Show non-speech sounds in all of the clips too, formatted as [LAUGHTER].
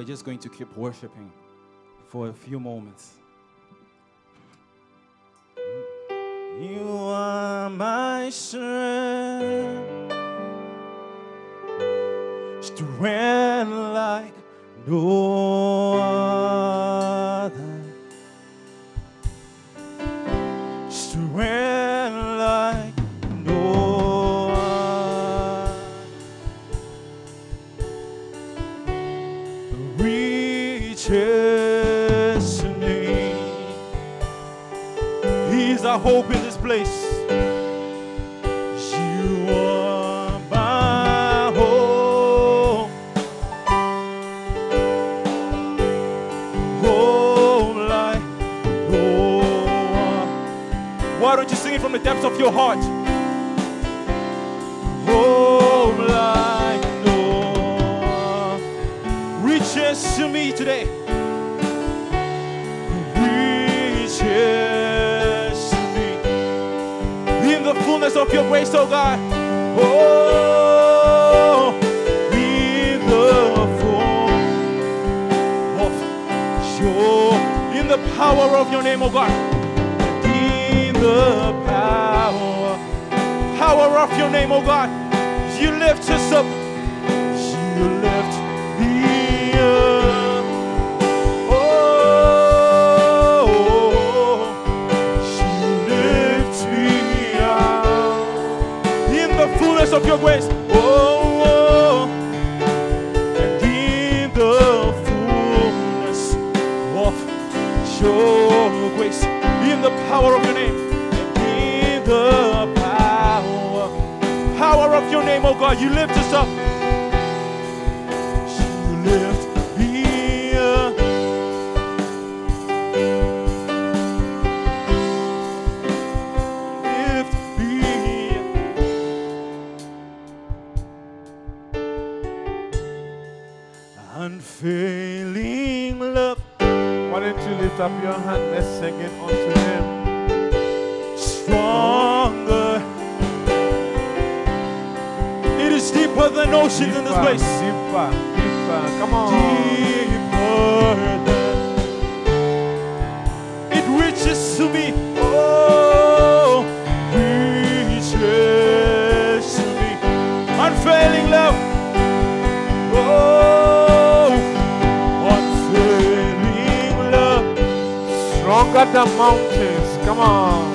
We're just going to keep worshiping for a few moments. You are my strength, strength like no our hope in this place. You are my hope. No. Why don't you sing it from the depths of your heart? To me. Oh, to me. Unfailing love. Oh, unfailing love. Stronger than mountains. Come on.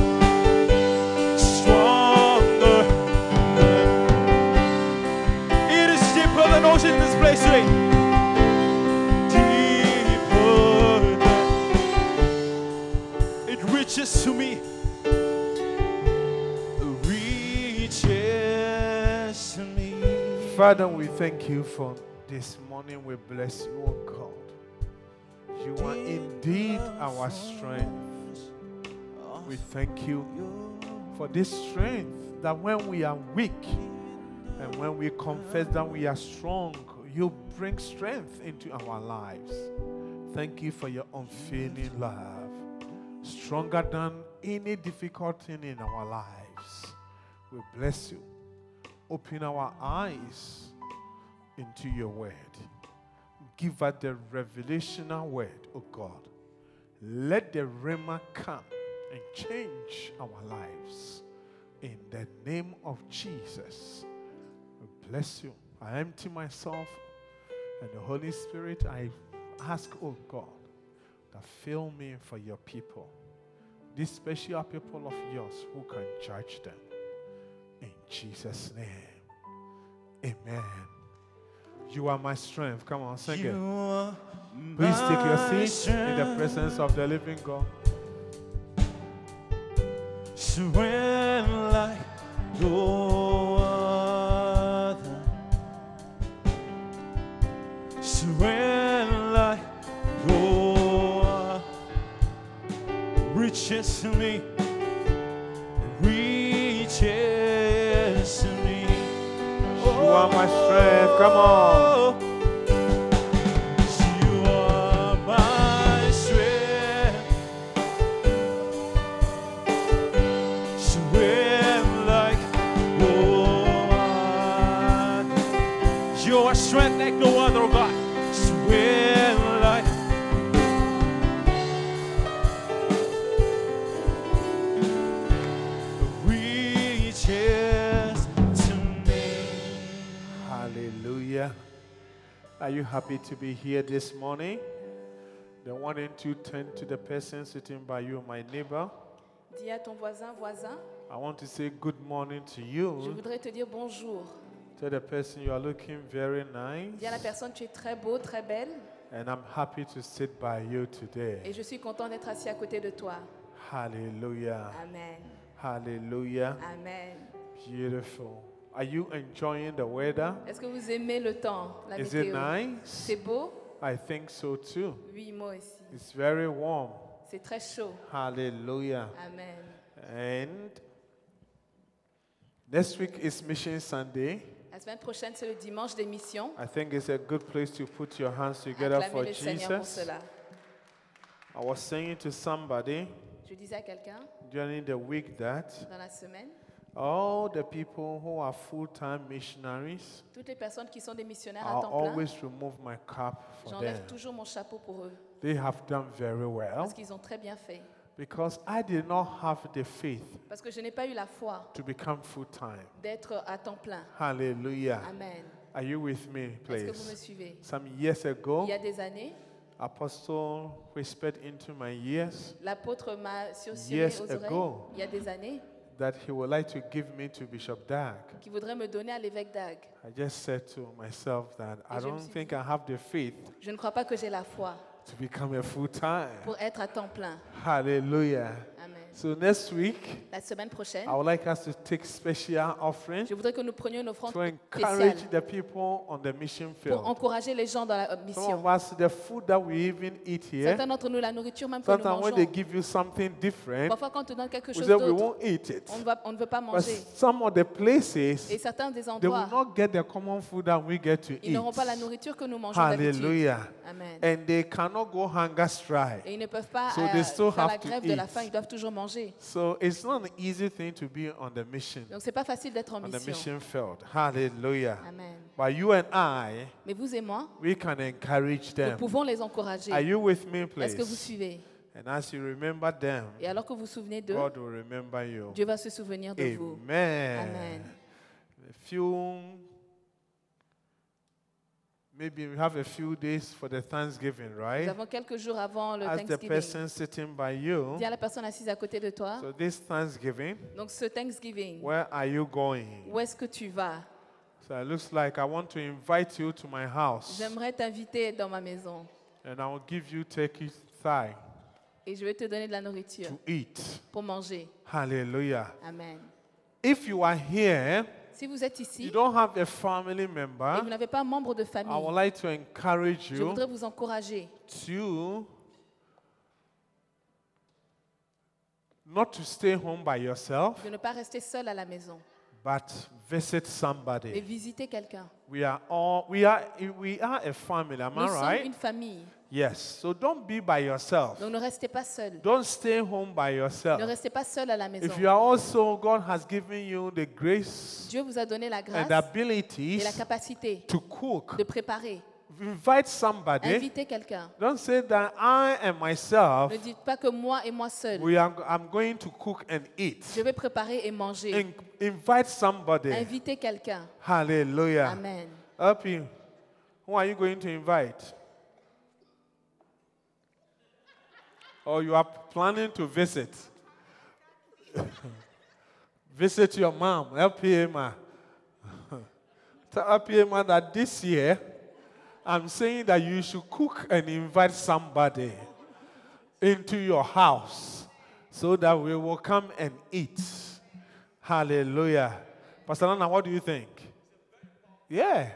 To me. Reaches to me. Father, we thank you for this morning. We bless you, oh God. You are indeed our strength. We thank you for this strength that when we are weak and when we confess that we are strong, you bring strength into our lives. Thank you for your unfailing love, stronger than any difficult thing in our lives. We bless you. Open our eyes into your word. Give us the revelational word, oh God. Let the Rhema come and change our lives. In the name of Jesus, we bless you. I empty myself and the Holy Spirit. I ask, oh God, that fill me for your people. These special people of yours who can judge them. In Jesus' name. Amen. You are my strength. Come on, sing it. Please take your seat in the presence of the living God. Strength like no other. Strength Reaches to me. Reaches to me. You are my strength. Come on. Oh, happy to be here this morning? Then why don't you turn to the person sitting by you, my neighbor? Dis à ton voisin, voisin, I want to say good morning to je you. voudrais te dire bonjour. Tell the person you are looking very nice. Dis à la personne, tu es très beau, très belle, And I'm happy to sit by you today. et je suis content d'être assis à côté de toi. Hallelujah. Amen. Hallelujah. Amen. Beautiful. Are you enjoying the weather? Est-ce que vous aimez le temps, la Is it météo? nice? C'est beau? I think so too. Oui, moi aussi. It's very warm. C'est très chaud. Hallelujah. Amen. And next week is Mission Sunday. La semaine prochaine, c'est le dimanche des missions. I think it's a good place to put your hands together for le Seigneur pour Jesus. cela. I was saying to somebody Je disais à quelqu'un during the week that dans la semaine, all the people who are full time missionaries, toutes les personnes qui sont des missionnaires à temps plein, always remove my cap for them. j'enlève toujours mon chapeau pour eux They have done very well parce qu'ils ont très bien fait. because I did not have the faith Parce que je n'ai pas eu la foi to become full time. d'être à temps plein. Hallelujah. Amen. Are you with me, Est-ce que vous me please? suivez? Some years ago, Il y a des années, Apostle whispered into my ears l'apôtre m'a susurré Years aux oreilles, ago. il y a des années, that he would like to give me to Bishop Dag. qui voudrait me donner à l'évêque d'Ag. I just said to myself that I Et me don't suis think I have the faith Je ne crois pas que j'ai la foi to become a full time. pour être à temps plein. Hallelujah. So next week, La semaine prochaine, I would like us to take special offering je voudrais que nous prenions une offrande to encourage spéciale the people on the mission pour field. encourager les gens dans la euh, Some mission. of us, the food that we even eat here, Certains d'entre nous, la nourriture même que nous sometimes when they mangeons, give you something different, parfois quand on te donne quelque we chose say we d'autre, won't eat it. on ne, va- on ne veut pas But manger. some of the Et places, certains des they will endroits, not get the common food that we get to ils n'auront pas la nourriture que nous mangeons d'habitude. Hallelujah. Amen. And they cannot go hunger strike. Et ils ne peuvent pas So euh, they still faire have la to grève de la eat. faim, ils doivent toujours manger. So it's not an easy thing to be on the mission, Donc c'est pas facile d'être en on the mission. mission field. Hallelujah. Amen. But you and I, Mais vous et moi, we can encourage nous them. pouvons les encourager. Are you with me, Est-ce que vous please? suivez? And as you remember them, Et alors que vous vous souvenez d'eux, God will remember you. Dieu va se souvenir de vous. Amen. Amen. A few, maybe we have a few days for the Thanksgiving, Nous right? avons quelques jours avant le As the Thanksgiving. person sitting by you, Dis à la personne assise à côté de toi. so this Thanksgiving, Donc ce Thanksgiving, where are you going? où est-ce que tu vas? So it looks like I want to invite you to my house, J'aimerais t'inviter dans ma maison and I will give you turkey thigh et je vais te donner de la nourriture to eat. pour manger. Hallelujah. Amen. If you are here, Si vous êtes you don't have a family et vous member, n'avez pas un membre de I would famille, like to encourage je you voudrais vous encourager to not to stay home by yourself, de ne pas rester seul à la maison, but visit somebody. visiter quelqu'un. We are all we are we are a family, am Nous I sommes right? une famille, Yes. So don't be by yourself. donc ne restez pas seul. Don't stay home by Ne yourself. restez pas seul à la maison. If you are also God has given you the grace Dieu vous a donné la and grâce the et la abilities capacité to cook, de préparer. invite somebody. Invitez quelqu'un. Don't say that I and myself Ne dites pas que moi et moi seul, we are I'm going to cook and eat. je vais préparer et manger. In- invite somebody. Invitez quelqu'un. Hallelujah. Amen. Up you. Who are you going to invite? Or you are planning to visit? [LAUGHS] visit your mom, LPMA. [LAUGHS] Tell LPMA that this year, I'm saying that you should cook and invite somebody into your house so that we will come and eat. Hallelujah. Pastor Nana, what do you think? Yeah.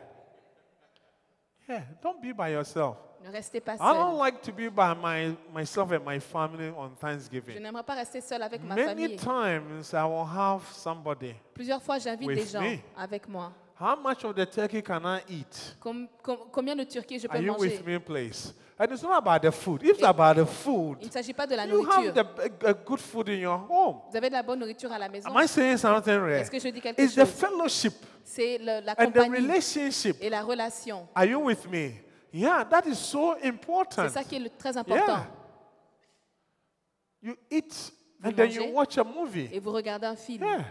Yeah, don't be by yourself. Ne restez pas I don't seul. like to be by my, myself and my family on Je Thanksgiving. n'aimerais pas rester seul avec ma Many famille. times I will have somebody. Plusieurs fois, j'invite With des gens me. avec moi. How much of the turkey can I eat? Com- com- combien de turquie je Are peux you manger? with me, please? And it's not about the food. It's about the food, Il ne s'agit pas de la you have nourriture. the, a, a good food in your home. Vous avez de la bonne nourriture à la maison. Am I saying something rare? Est-ce que je dis quelque It's the chose? fellowship C'est le- la and the compagnie relationship. et la relation. Are you with me? Yeah, that is so important. C'est ça qui est le- très important. Yeah. You eat and then you watch a movie. Et vous regardez un film. Yeah.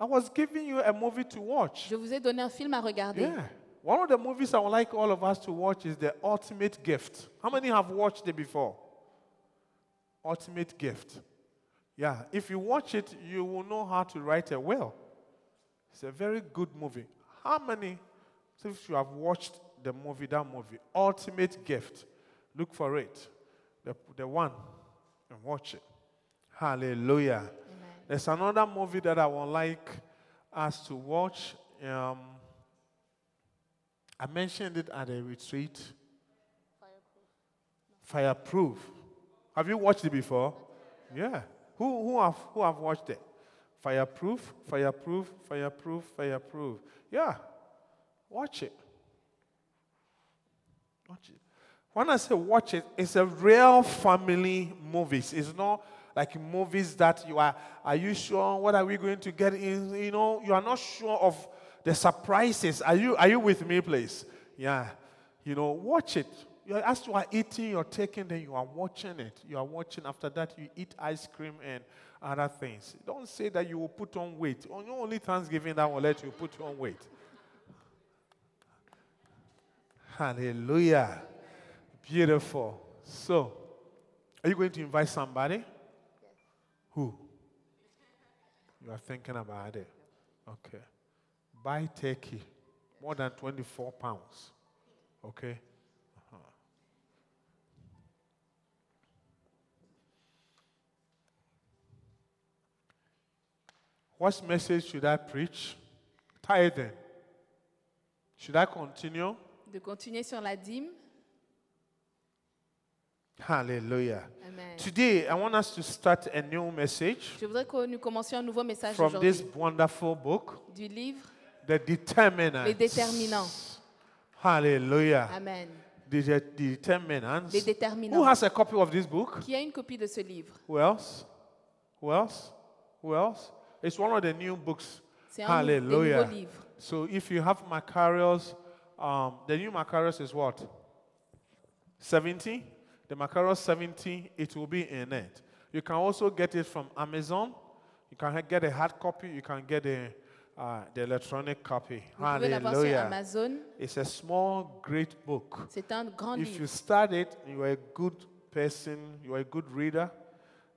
I was giving you a movie to watch. Je vous ai donné un film à regarder. Yeah. One of the movies I would like all of us to watch is The Ultimate Gift. How many have watched it before? Ultimate Gift. Yeah. If you watch it, you will know how to write a will. It's a very good movie. How many, if you have watched the movie, that movie, Ultimate Gift, look for it. The, the one, and watch it. Hallelujah. There's another movie that I would like us to watch. Um, I mentioned it at a retreat. Fireproof. Have you watched it before? Yeah. Who, who, have, who have watched it? Fireproof, fireproof, fireproof, fireproof. Yeah. Watch it. Watch it. When I say watch it, it's a real family movies. It's not like movies that you are, are you sure what are we going to get in? You know, you are not sure of the surprises. Are you, are you with me, please? Yeah. You know, watch it. You are, as you are eating, you're taking, then you are watching it. You are watching. After that, you eat ice cream and other things. Don't say that you will put on weight. Only Thanksgiving that will let you put on weight. Hallelujah. Beautiful. So, are you going to invite somebody? Who? You are thinking about it. Okay. Buy turkey. More than 24 pounds. Okay? Uh-huh. What message should I preach? Tithing. Should I continue? De continuer sur la dîme. Hallelujah. Amen. Today, I want us to start a new message Je voudrais que nous commencions un nouveau message from aujourd'hui this wonderful book, du livre The Determinants. Les déterminants. Hallelujah. Amen. The de- Determinants. Les Who déterminants. has a copy of this book? Qui a une copie de ce livre? Who else? Who else? Who else? It's one of the new books. C'est un des Hallelujah. nouveaux livres. So if you have Macarius, um, the new Macarius is what? 70? The Macarius 70, it will be in it. You can also get it from Amazon. You can get a hard copy. You can get a, uh, the electronic copy. Vous pouvez l'avoir sur Hallelujah. Amazon. It's a small, great book. C'est un grand If you study it, you are a good person, you are a good reader,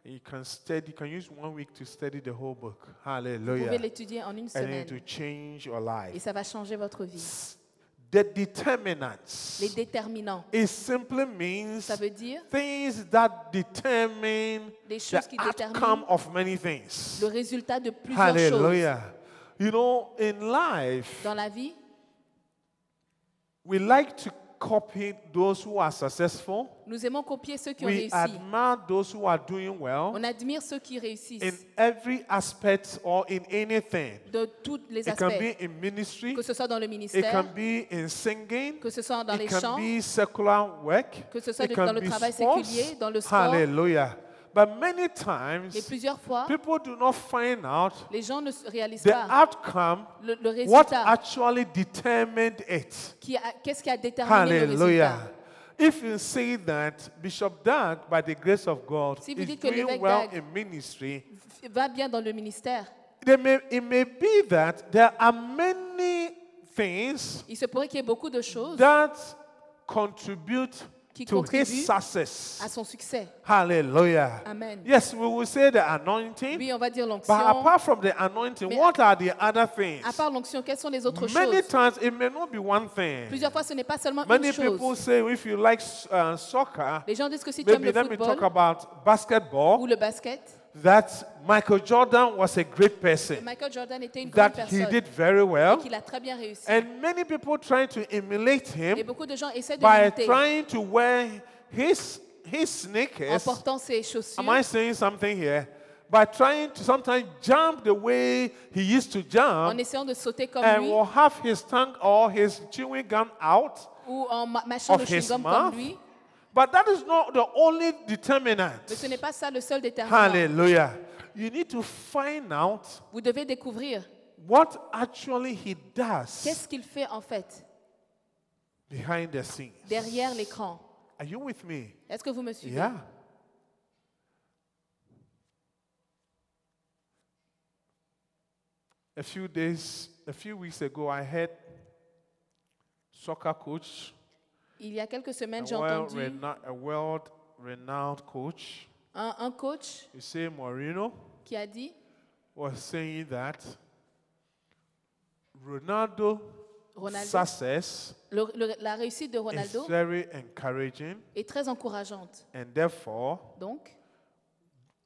you can study, you can use one week to study the whole book. Vous pouvez Hallelujah. l'étudier en une And it will change your Et life. ça va changer votre vie. The determinants. Les déterminants. It simply means Ça veut dire things that determine the choses qui outcome of many things. le résultat de plusieurs choses Hallelujah. You know, in life, dans la vie. we like to copy those who are successful. Nous aimons copier ceux qui ont We réussi. admire those who are doing well. On admire ceux qui in réussissent every aspect or in anything. de tous les It can aspects. be in ministry, Que ce soit dans le it can ministère, be in singing, que ce soit dans les it can chants, be secular work, que ce soit it de- can dans le be travail sports. séculier, dans le sport. Hallelujah. But many times, plusieurs fois, people do not find out les gens ne se réalisent the pas outcome, le, le what résultat. actually determined it. qui a- Qu'est-ce qui a déterminé le Hallelujah. résultat? If you say that Bishop Doug, by the grace of God, Si vous is dites que doing l'évêque well in ministry, Va bien dans le ministère. there may, it may be that there are many things Il se pourrait qu'il y ait beaucoup de choses that contribute Qui to his contribuent success. à son succès. Hallelujah. Amen. Yes, we will say the anointing, Oui, on va dire but l'onction. apart from the anointing, Mais- what are the other things? À part l'onction, quelles sont les autres Many choses? times it may not be one thing. Plusieurs fois, ce n'est pas seulement Many une people chose. say if you like uh, soccer, Les gens disent que si tu aimes maybe le let me talk football about basketball, ou le basket, that Michael Jordan was a great person, Michael Jordan était une grande that he did very well, et qu'il a très bien réussi. and many people trying to emulate Et him beaucoup de gens essaient de by l'imiter trying to wear his his en sneakers portant ses Am. I saying something here? by trying to sometimes jump the way he used to en jump essayant de sauter comme and lui will have his tongue or his chewing gum out ou en ma- mâchant le his chewing-gum mouth. comme lui. But that is not the only determinant. Mais ce n'est pas ça le seul déterminant. Hallelujah. You need to find out Vous devez découvrir what actually he does qu'est-ce qu'il fait en fait behind the scenes. derrière l'écran. Are you with me? Est-ce que vous me suivez Yeah. A few days, a few weeks ago, I had soccer coach, Il y a quelques semaines, j'ai entendu a world renowned coach, un, un coach Moreno, qui a dit was saying that Ronaldo, Ronaldo, success le- le- la réussite de is Ronaldo very encouraging, est très encourageante. and therefore Donc,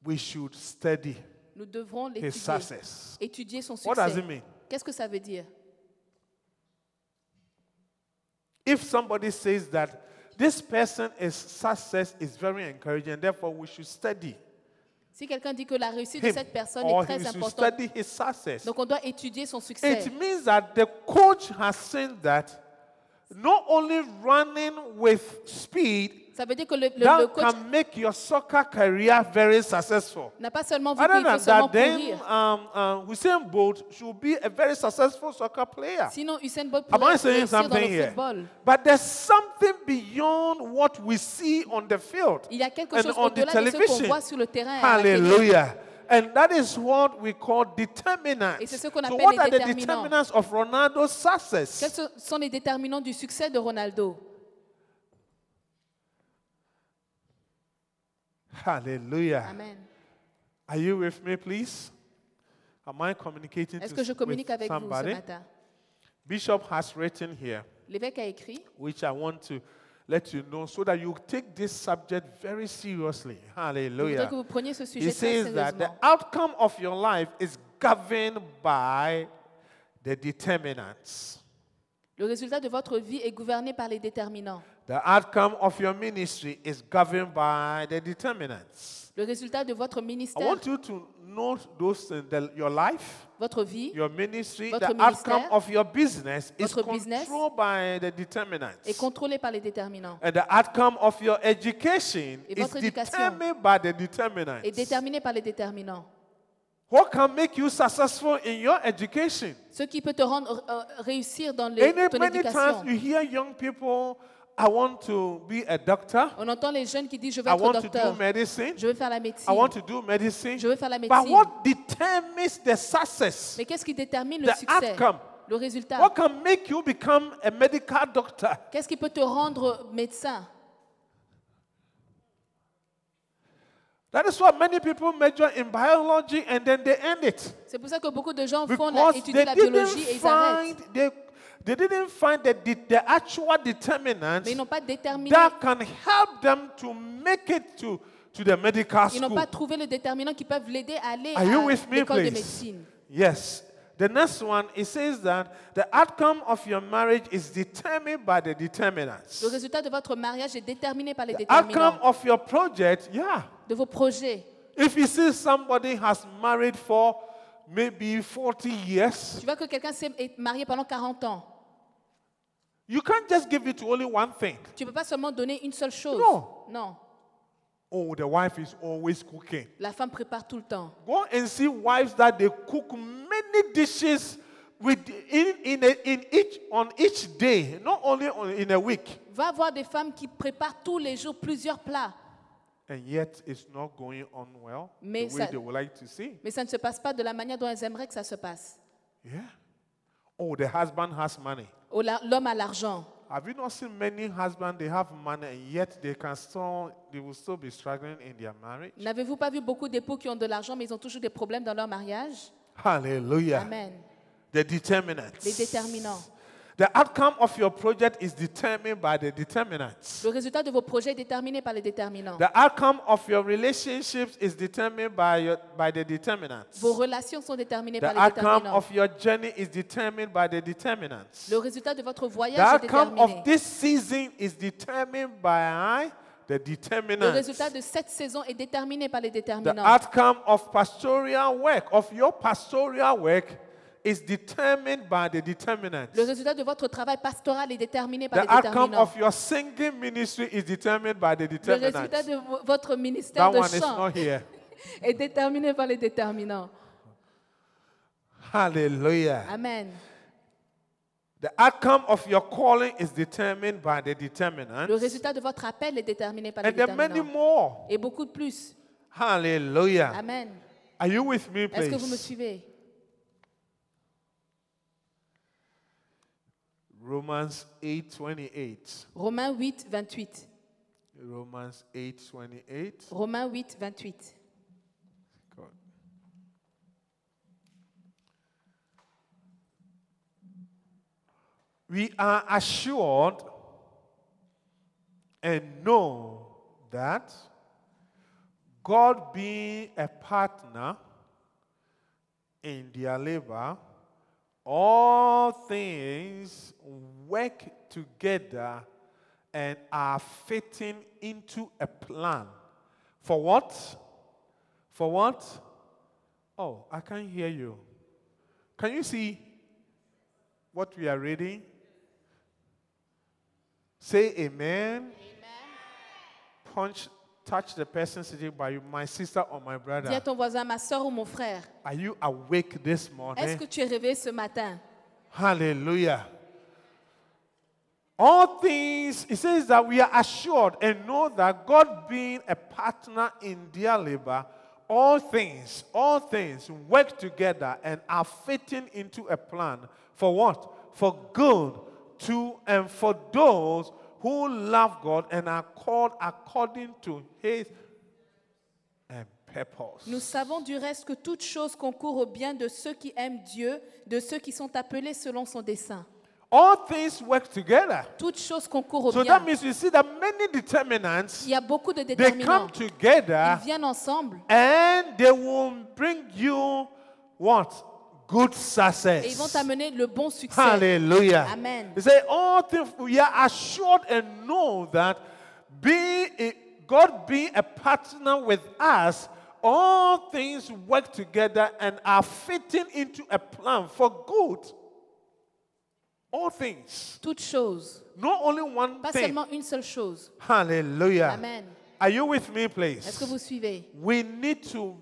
we should study nous devrons his l'étudier, success. étudier son What does succès. it mean? Qu'est-ce que ça veut dire? If somebody says that this person is success is very encouraging, therefore we should study Si quelqu'un dit que la réussite de cette personne est très we should importante, study his success. donc on doit étudier son succès. It means that the coach has seen that not only running with speed Ça veut dire que le, le- le that coach can make your soccer career very successful. n'a pas seulement vu Other qu'il faut than seulement that, then courir. um, um, Usain Bolt should be a very successful soccer player. Sinon, Usain Bolt Am I saying réussir dans something le here? football. But there's something beyond what we see on the field Il y a quelque and chose on the au-delà de ce qu'on television. voit sur le terrain. et à la télé. Hallelujah. And that is what we call determinants. Et c'est ce qu'on So what les are the déterminants. determinants of Ronaldo's success? So- sont les déterminants du succès de Ronaldo Hallelujah. Amen. Are you with me, please? Am I communicating Est-ce to que je with communique avec vous ce somebody? matin Bishop has written here, L'évêque a écrit, which I want to let you know so that you take this subject very seriously. Hallelujah. que vous preniez ce He says that the outcome of your life is governed by the determinants. Le résultat de votre vie est gouverné par les déterminants. The outcome of your ministry is governed by the determinants. Le résultat de votre I ministère, want you to know those things your life, votre vie, your ministry, Votre the outcome ministère, of your business is votre business controlled by the determinants. est contrôlé par les déterminants. And the outcome of your education Et is votre éducation determined by the determinants. Est déterminé par les déterminants. What can make you successful in your education? Ce qui peut te rendre euh, réussir dans les, Any, ton many times éducation. you hear young people, I want to be a doctor, On entend les jeunes qui disent je veux I être want to docteur, do medicine, je veux faire la médecine. I want to do medicine. Je veux faire la But médecine. what determines the success? Mais qu'est-ce qui détermine le succès? outcome. Le résultat. What can make you become a medical doctor? Qu'est-ce qui peut te rendre médecin? That is why many people major in biology and then they end it. C'est pour ça que beaucoup de gens font la, Because étudient they la biologie et ils arrêtent. they, they didn't find the, the, actual determinants Mais ils n'ont pas déterminé, that can help them to make it to, to the medical ils n'ont school. pas trouvé le déterminant qui peuvent l'aider à aller Are you with me, l'école de please? médecine. Yes. The next one, it says that the outcome of your marriage is determined by the determinants. Le résultat de votre mariage est déterminé par les The outcome déterminants of your project, yeah. de vos projets. If you see somebody has married for maybe 40 years, Tu vois que quelqu'un s'est est marié pendant 40 ans. you can't just give it to only one thing. Tu ne peux pas seulement donner une seule chose. Non. Non. Oh, the wife is always cooking. La femme prépare tout le temps. Go and see wives that they cook many dishes with in, in, a, in each on each day, not only on, in a week. Va voir des femmes qui préparent tous les jours plusieurs plats. And yet it's not going on well Mais the way ça- they would like to see. Mais ça ne se passe pas de la manière dont elles aimeraient que ça se passe. Yeah. Oh, the husband has money. Oh, la- L'homme a l'argent. Have you not seen many husbands? They have money, and yet they can still, they will still be struggling in their marriage? N'avez-vous pas vu beaucoup d'époux qui ont de l'argent, mais ils ont toujours des problèmes dans leur mariage? Hallelujah. Amen. The determinants. Les déterminants. The outcome of your project is determined by the determinants. Le résultat de vos projets est déterminé par les déterminants. The outcome of your relationships is determined by, your, by the determinants. Vos relations sont déterminées The par les outcome déterminants. of your journey is determined by the determinants. Le résultat de votre The voyage est outcome of déterminé. this season is determined by the Le determinants. résultat de cette saison est déterminé par les The déterminants. outcome of pastoral work, of your pastoral work, is determined by the determinants. Le résultat de votre travail pastoral est déterminé par The les outcome déterminants. of your singing ministry is determined by the Le résultat determinants. de vo- votre ministère That de one is chant not here. [LAUGHS] est déterminé par les déterminants. Hallelujah. Amen. The outcome of your calling is determined by the Le determinants. résultat de votre appel est déterminé par les And there are many more. Et beaucoup de plus. Hallelujah. Amen. Are you with me, Est-ce que vous me please? suivez? Romans 8 28. Romains 8, 28. Romans 8 28. Romains 8, 28. God. We are assured and know that God being a partner in their labor, all things work together and are fitting into a plan. For what? For what? Oh, I can't hear you. Can you see what we are reading? Say amen. Punch, touch the person sitting by you, my sister or my Dis à brother. ton voisin, ma soeur ou mon frère, Are you awake this est-ce morning? que tu es réveillé ce matin? Hallelujah. All things, it says that we are assured and know that God being a partner in their labor, all things, all things work together and are fitting into a plan. For what? For good to and for those who love God and are called according to his purpose. Nous savons du reste que toute chose concourt au bien de ceux qui aiment Dieu, de ceux qui sont appelés selon son dessein. All things work together. Toute chose concourt au So bien. that means you see that many determinants Il y a beaucoup de they déterminants. come together Ils viennent ensemble and they will bring you what? Good et ils vont success. t'amener le bon succès. Hallelujah. Amen. They say all things we are assured and know that being a, God being a partner with us, all things work together and are fitting into a plan for good. All things. Toute chose. Not only one Pas thing. seulement une seule chose. Hallelujah. Amen. Are you with me, Est-ce que please? vous suivez? We need to,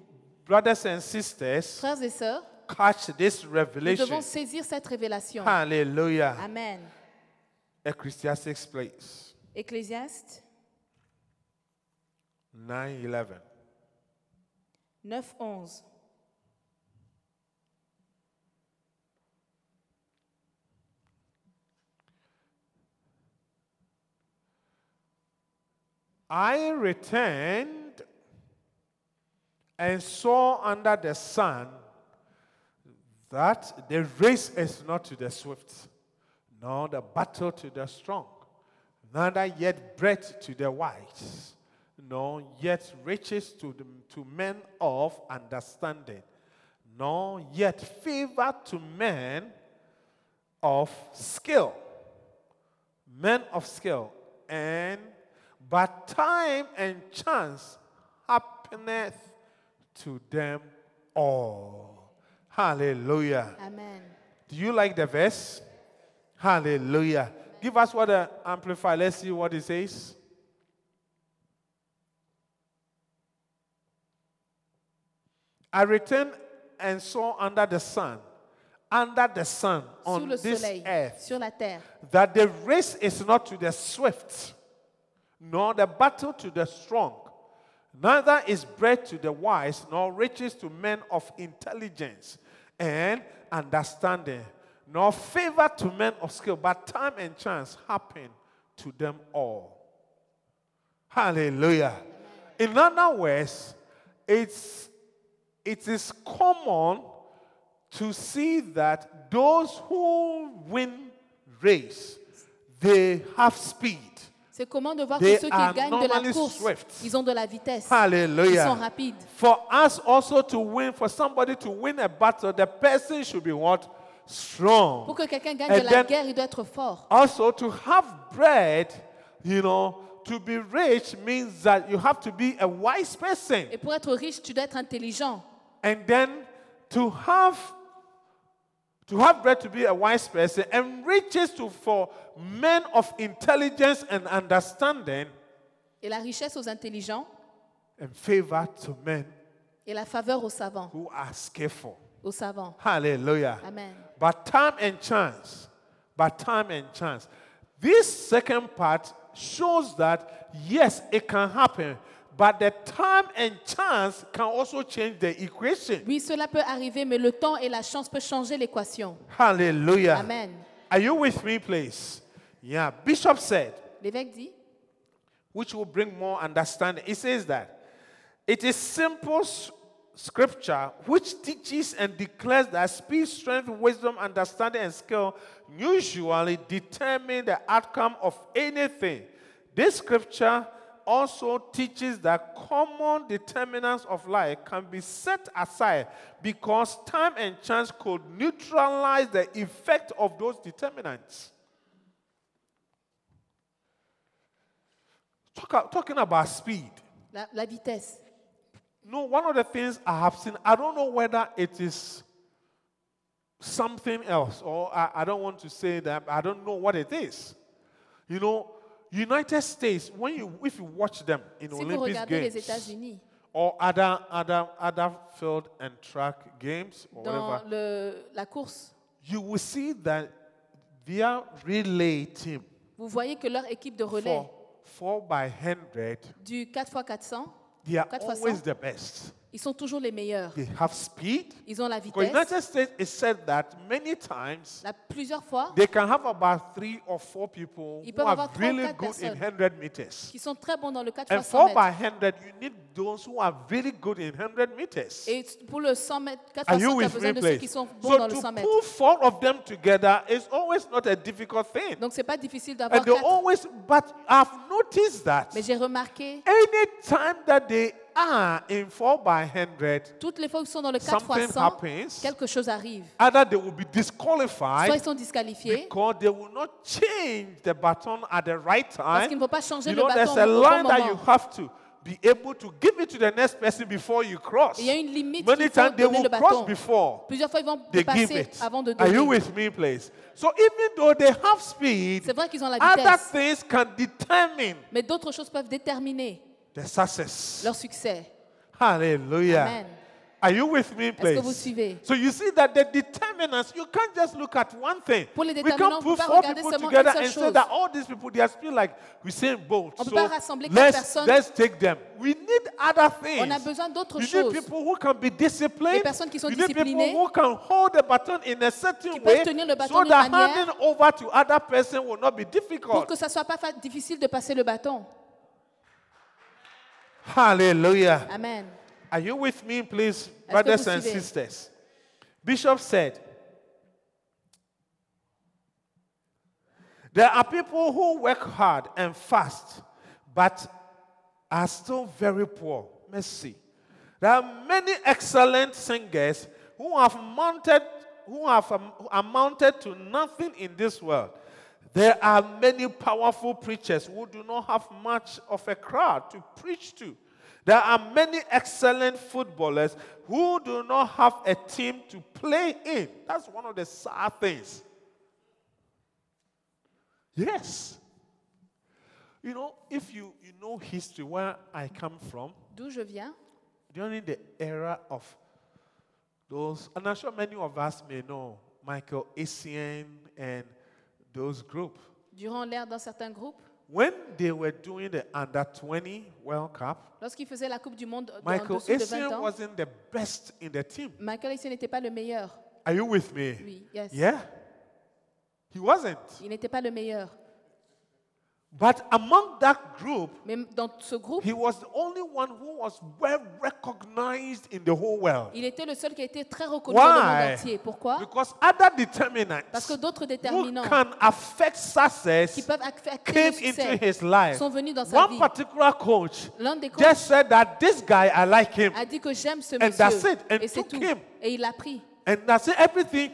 brothers and sisters, Frères et sœurs, catch this nous revelation. devons saisir cette révélation. Hallelujah. Amen. Ecclesiastes place Ecclésiaste 9 11. 9, 11. I returned and saw under the sun that the race is not to the swift, nor the battle to the strong, neither yet bread to the wise, nor yet riches to, the, to men of understanding, nor yet favor to men of skill men of skill, and but time and chance happeneth to them all. Hallelujah. Amen. Do you like the verse? Hallelujah. Give us what the amplify. Let's see what it says. I returned and saw under the sun, under the sun on this soleil, earth, sur la terre, that the race is not to the swift, nor the battle to the strong, neither is bread to the wise, nor riches to men of intelligence and understanding, nor favor to men of skill, but time and chance happen to them all. Hallelujah. In other words, it's, it is common to see that those who win race, they have speed. C'est comment de voir They que ceux are qui gagnent de la normally course, swift. ils ont de la vitesse, ils sont Hallelujah. rapides. For us also to win, for somebody to win a battle, the person should be what? Strong. Pour que quelqu'un gagne And de la then- guerre, il doit être fort. Also to have bread, you know, to be rich means that you have to be a wise person. Et pour être riche, tu dois être intelligent. And then to have to have bread to be a wise person and riches to for men of intelligence and understanding Et la richesse aux intelligents and favor to men et la faveur aux savants. who are skillful. Aux savants. Hallelujah. Amen. But time and chance. But time and chance. This second part shows that yes, it can happen, but the time and chance can also change the equation. Oui, cela peut arriver, mais le temps et la chance peuvent changer l'équation. Hallelujah. Amen. Are you with me, please? Yeah. Bishop said, L'évêque dit, which will bring more understanding. He says that it is simple scripture which teaches and declares that speed, strength, wisdom, understanding, and skill usually determine the outcome of anything. This scripture also teaches that common determinants of life can be set aside because time and chance could neutralize the effect of those determinants. Talk, talking about speed. la, la vitesse. No, one of the things I have seen, I don't know whether it is something else, or I, I don't want to say that, I don't know what it is. You know, United States, when you if you watch them in Si vous Olympic regardez les Games or other other other field and track games or dans whatever, le- la course, you will see that their relay team vous voyez que leur équipe de relais for 4 by 100, du 4x400, they are 4 always 100. the best. Ils sont toujours les meilleurs. They have speed. Ils ont la vitesse. United States is said that many times Là, plusieurs fois, they can have about three or four people Ils who peuvent are avoir trois ou really quatre good in personnes. 100 meters. qui sont très bons dans le 4 And x 100 4 by mètres. 100, you need those who are really good in 100 meters. Et pour le 100 mètres, 4 Are x 100, you tu as besoin de ceux qui sont bons So dans le to 100 mètres. pull four of them together is always not a difficult thing. Donc, c'est pas difficile d'avoir And they 4. always, but I've noticed that Mais j'ai remarqué, anytime that they are in 4 by 100, toutes les fois où ils sont dans le 4 Something x 100, happens. quelque chose arrive. either they will be Soit disqualified ils sont disqualifiés, because they will not change the baton at the right parce time. qu'il ne faut pas changer You le know, there's bâton a au line bon that you moment. have to be able to give it to the next person before you cross. Il y a une limite Many qu'il faut times they donner will le cross bâton. before Plusieurs fois, ils vont they give passer it. avant de Are you donner. with me, please? So even though they have speed, C'est vrai qu'ils ont la other vitesse, things can determine mais d'autres choses peuvent déterminer success. leur succès. Hallelujah. Amen. Are you with me, Est-ce que vous suivez? So you see that the determinants, you can't just look at one thing. Pour les We déterminants, can't on peut put four people together and say chose. that all these people, they are still like Usain Bolt. On peut pas rassembler let's, personnes. let's take them. We need other things. On a besoin d'autres You choses. need people who can be disciplined. Des personnes qui sont you need people disciplinées. who can hold the baton in a certain Qui peuvent way tenir le bâton so that manière handing over to other person will not be Pour difficult. que ça ne soit pas difficile de passer le bâton. Hallelujah. Amen. Are you with me, please, brothers and sisters? Bishop said, There are people who work hard and fast, but are still very poor. Mercy. There are many excellent singers who have mounted, who have um, amounted to nothing in this world. There are many powerful preachers who do not have much of a crowd to preach to. There are many excellent footballers who do not have a team to play in. That's one of the sad things. Yes. You know, if you, you know history, where I come from, D'où je viens, during the era of those, and I'm sure many of us may know Michael Essien and those group. durant l'ère d'un certain groupe, When they were doing the under 20 World Cup, lorsqu'il faisait la Coupe du Monde en Michael dessous de 20 Essien ans, wasn't the best in the team. Michael Essien n'était pas le meilleur. Are you with me? Oui, yes. Yeah? He wasn't. Il n'était pas le meilleur. But among that group, Mais dans ce groupe, he was the only one who was well recognized in the whole world. il était le seul qui a été très reconnu dans le Why? monde entier. Pourquoi Because other determinants Parce que d'autres who déterminants can affect qui success peuvent affecter came le into succès his life. sont venus dans sa One vie. particular coach L'un des just said that this guy, I like him. a dit que j'aime ce And that's monsieur. it. And Et c'est took tout. him. Et il l'a pris. And that's it, everything Et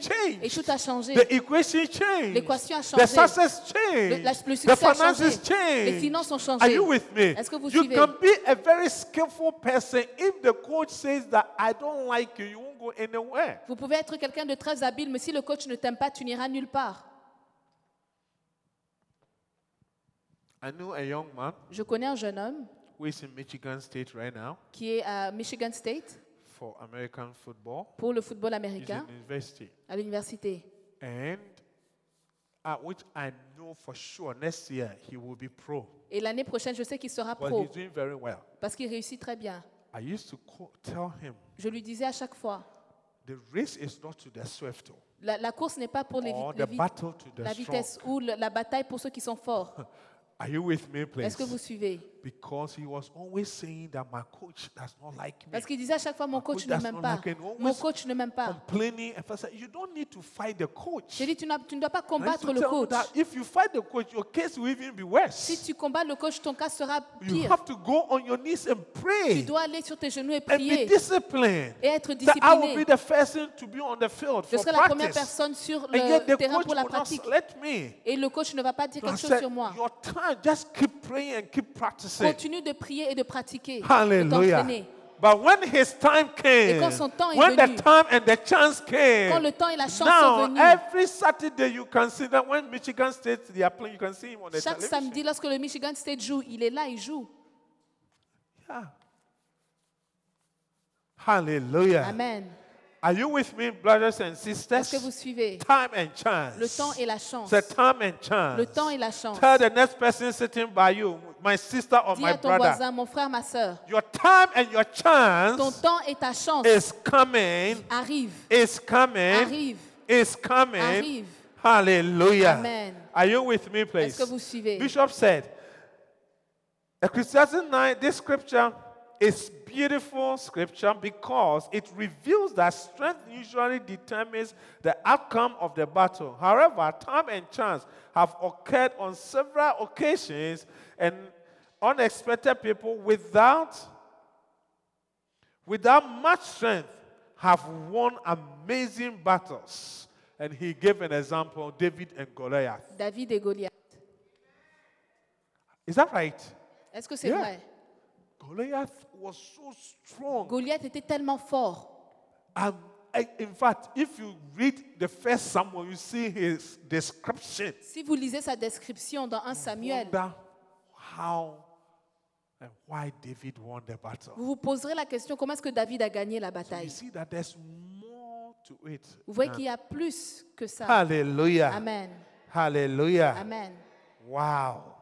changed. tout a changé. The equation changed. L'équation a The changé. success Le, changed. la- le The succès a finances changé. changed. Les finances ont Are changé. you with me? Est-ce que vous you suivez? can be a very skillful person if the coach says that I don't like you, you won't go anywhere. Vous pouvez être quelqu'un de très habile, mais si le coach ne t'aime pas, tu n'iras nulle part. I know a young man Je connais un jeune homme who is in Michigan State right now qui est à Michigan State for American football. pour le football américain in university. à l'université. And which I know for sure next year he will be pro. Et l'année prochaine, je sais qu'il sera But pro he's doing very well. parce qu'il réussit très bien. I used to co- tell him Je lui disais à chaque fois, the race is not to the swift la, la course n'est pas pour les, vi- or les the vi- battle to the la strong. vitesse ou le- la bataille pour ceux qui sont forts. [LAUGHS] Are you with me, please? Est-ce que vous suivez? Because he was always saying that my coach does not like me. Parce qu'il disait à chaque fois, mon coach ne m'aime pas. Mon coach ne m'aime pas. Complaining, and you don't need to fight the coach. J'ai dit, tu, tu ne dois pas combattre le coach. that if you fight the coach, your case will even be Si worse. tu combats le coach, ton cas sera You pire. have to go on your knees and Tu pray dois aller sur tes genoux et and be prier disciplined. et être That I will be discipliné. the first to be on the field Je for serai la première practice. personne sur And yet le the terrain coach pour la will not pratique. let me. Et le coach ne va pas dire quelque chose sur moi. your time, just keep praying and keep practicing. Continue de prier et de pratiquer. Hallelujah. But when his time came, Et quand son temps est when venu, the time and the chance came, Quand le temps et la chance sont now venus, every Saturday you can see that when Michigan State they are playing, you can see him on the chaque television. samedi, lorsque le Michigan State joue, il est là, il joue. Yeah. Hallelujah. Amen. Are you with me, brothers and sisters? Est-ce que vous suivez? Time and chance. Le temps et la chance. Say time and chance. Le temps et la chance. Tell the next person sitting by you, my sister or Dis my à ton brother, voisin, mon frère, ma soeur, your time and your ton chance temps et ta chance is coming. arrive, Is coming. arrive. Is coming. Arrive. Hallelujah. Amen. Are you with me, Est-ce please? que vous suivez? Bishop said, Ecclesiastes 9, this scripture is beautiful scripture because it reveals that strength usually determines the outcome of the battle. However, time and chance have occurred on several occasions and unexpected people without without much strength have won amazing battles. And he gave an example, David and Goliath. David et Goliath. Is that right? Est-ce que c'est Yeah. vrai Goliath was so strong. Goliath était tellement fort. Um, I- in fact, if you read the first Samuel, you see his description. Si vous lisez sa description dans 1 Samuel, how and why David won the battle. vous vous poserez la question comment est-ce que David a gagné la You bataille? see that there's more to it. Vous voyez qu'il y a plus que ça. Hallelujah. Amen. Hallelujah. Amen. Wow.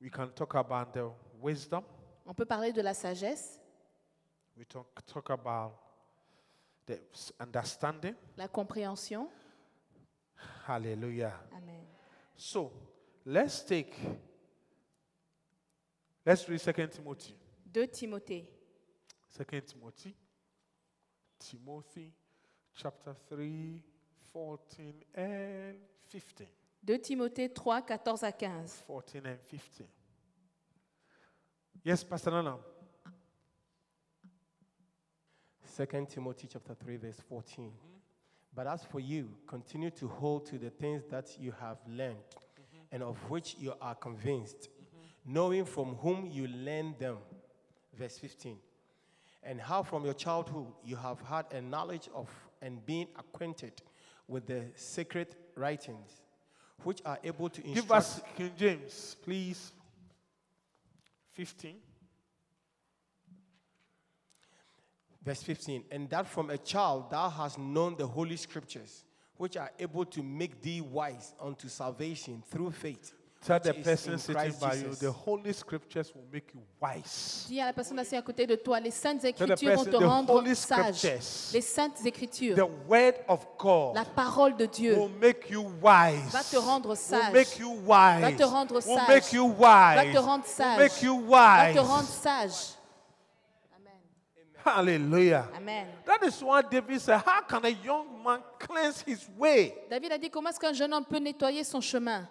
We can talk about the wisdom. On peut parler de la sagesse, We talk, talk about the s- understanding. la compréhension. Hallelujah. Amen. So let's take, let's read 2 Timothy. 2 Timothée. 2 Timothy. Timothy chapter 3, 14 and 15. 2 Timothée 3, 14 à 15. 14 and 15. Yes, Pastor Nana. 2 Timothy chapter 3 verse 14. But as for you, continue to hold to the things that you have learned and of which you are convinced, knowing from whom you learned them. Verse 15. And how from your childhood you have had a knowledge of and been acquainted with the sacred writings, which are able to Give us King James, please. 15. Verse 15, and that from a child thou hast known the holy scriptures, which are able to make thee wise unto salvation through faith. Tell the person in sitting by you, the Holy Scriptures will make you wise. Dis à la personne assise à côté de toi, les saintes the écritures vont te rendre sage. Les saintes écritures, The Word of God la parole de Dieu will make you wise. va te rendre Will sage. make you wise. Va te rendre Will sage. make you wise. Va te rendre Will sage. make you va wise. te rendre sage. Amen. Hallelujah. Amen. That is why David said, How can a young man cleanse his way? David a dit comment est-ce qu'un jeune homme peut nettoyer son chemin?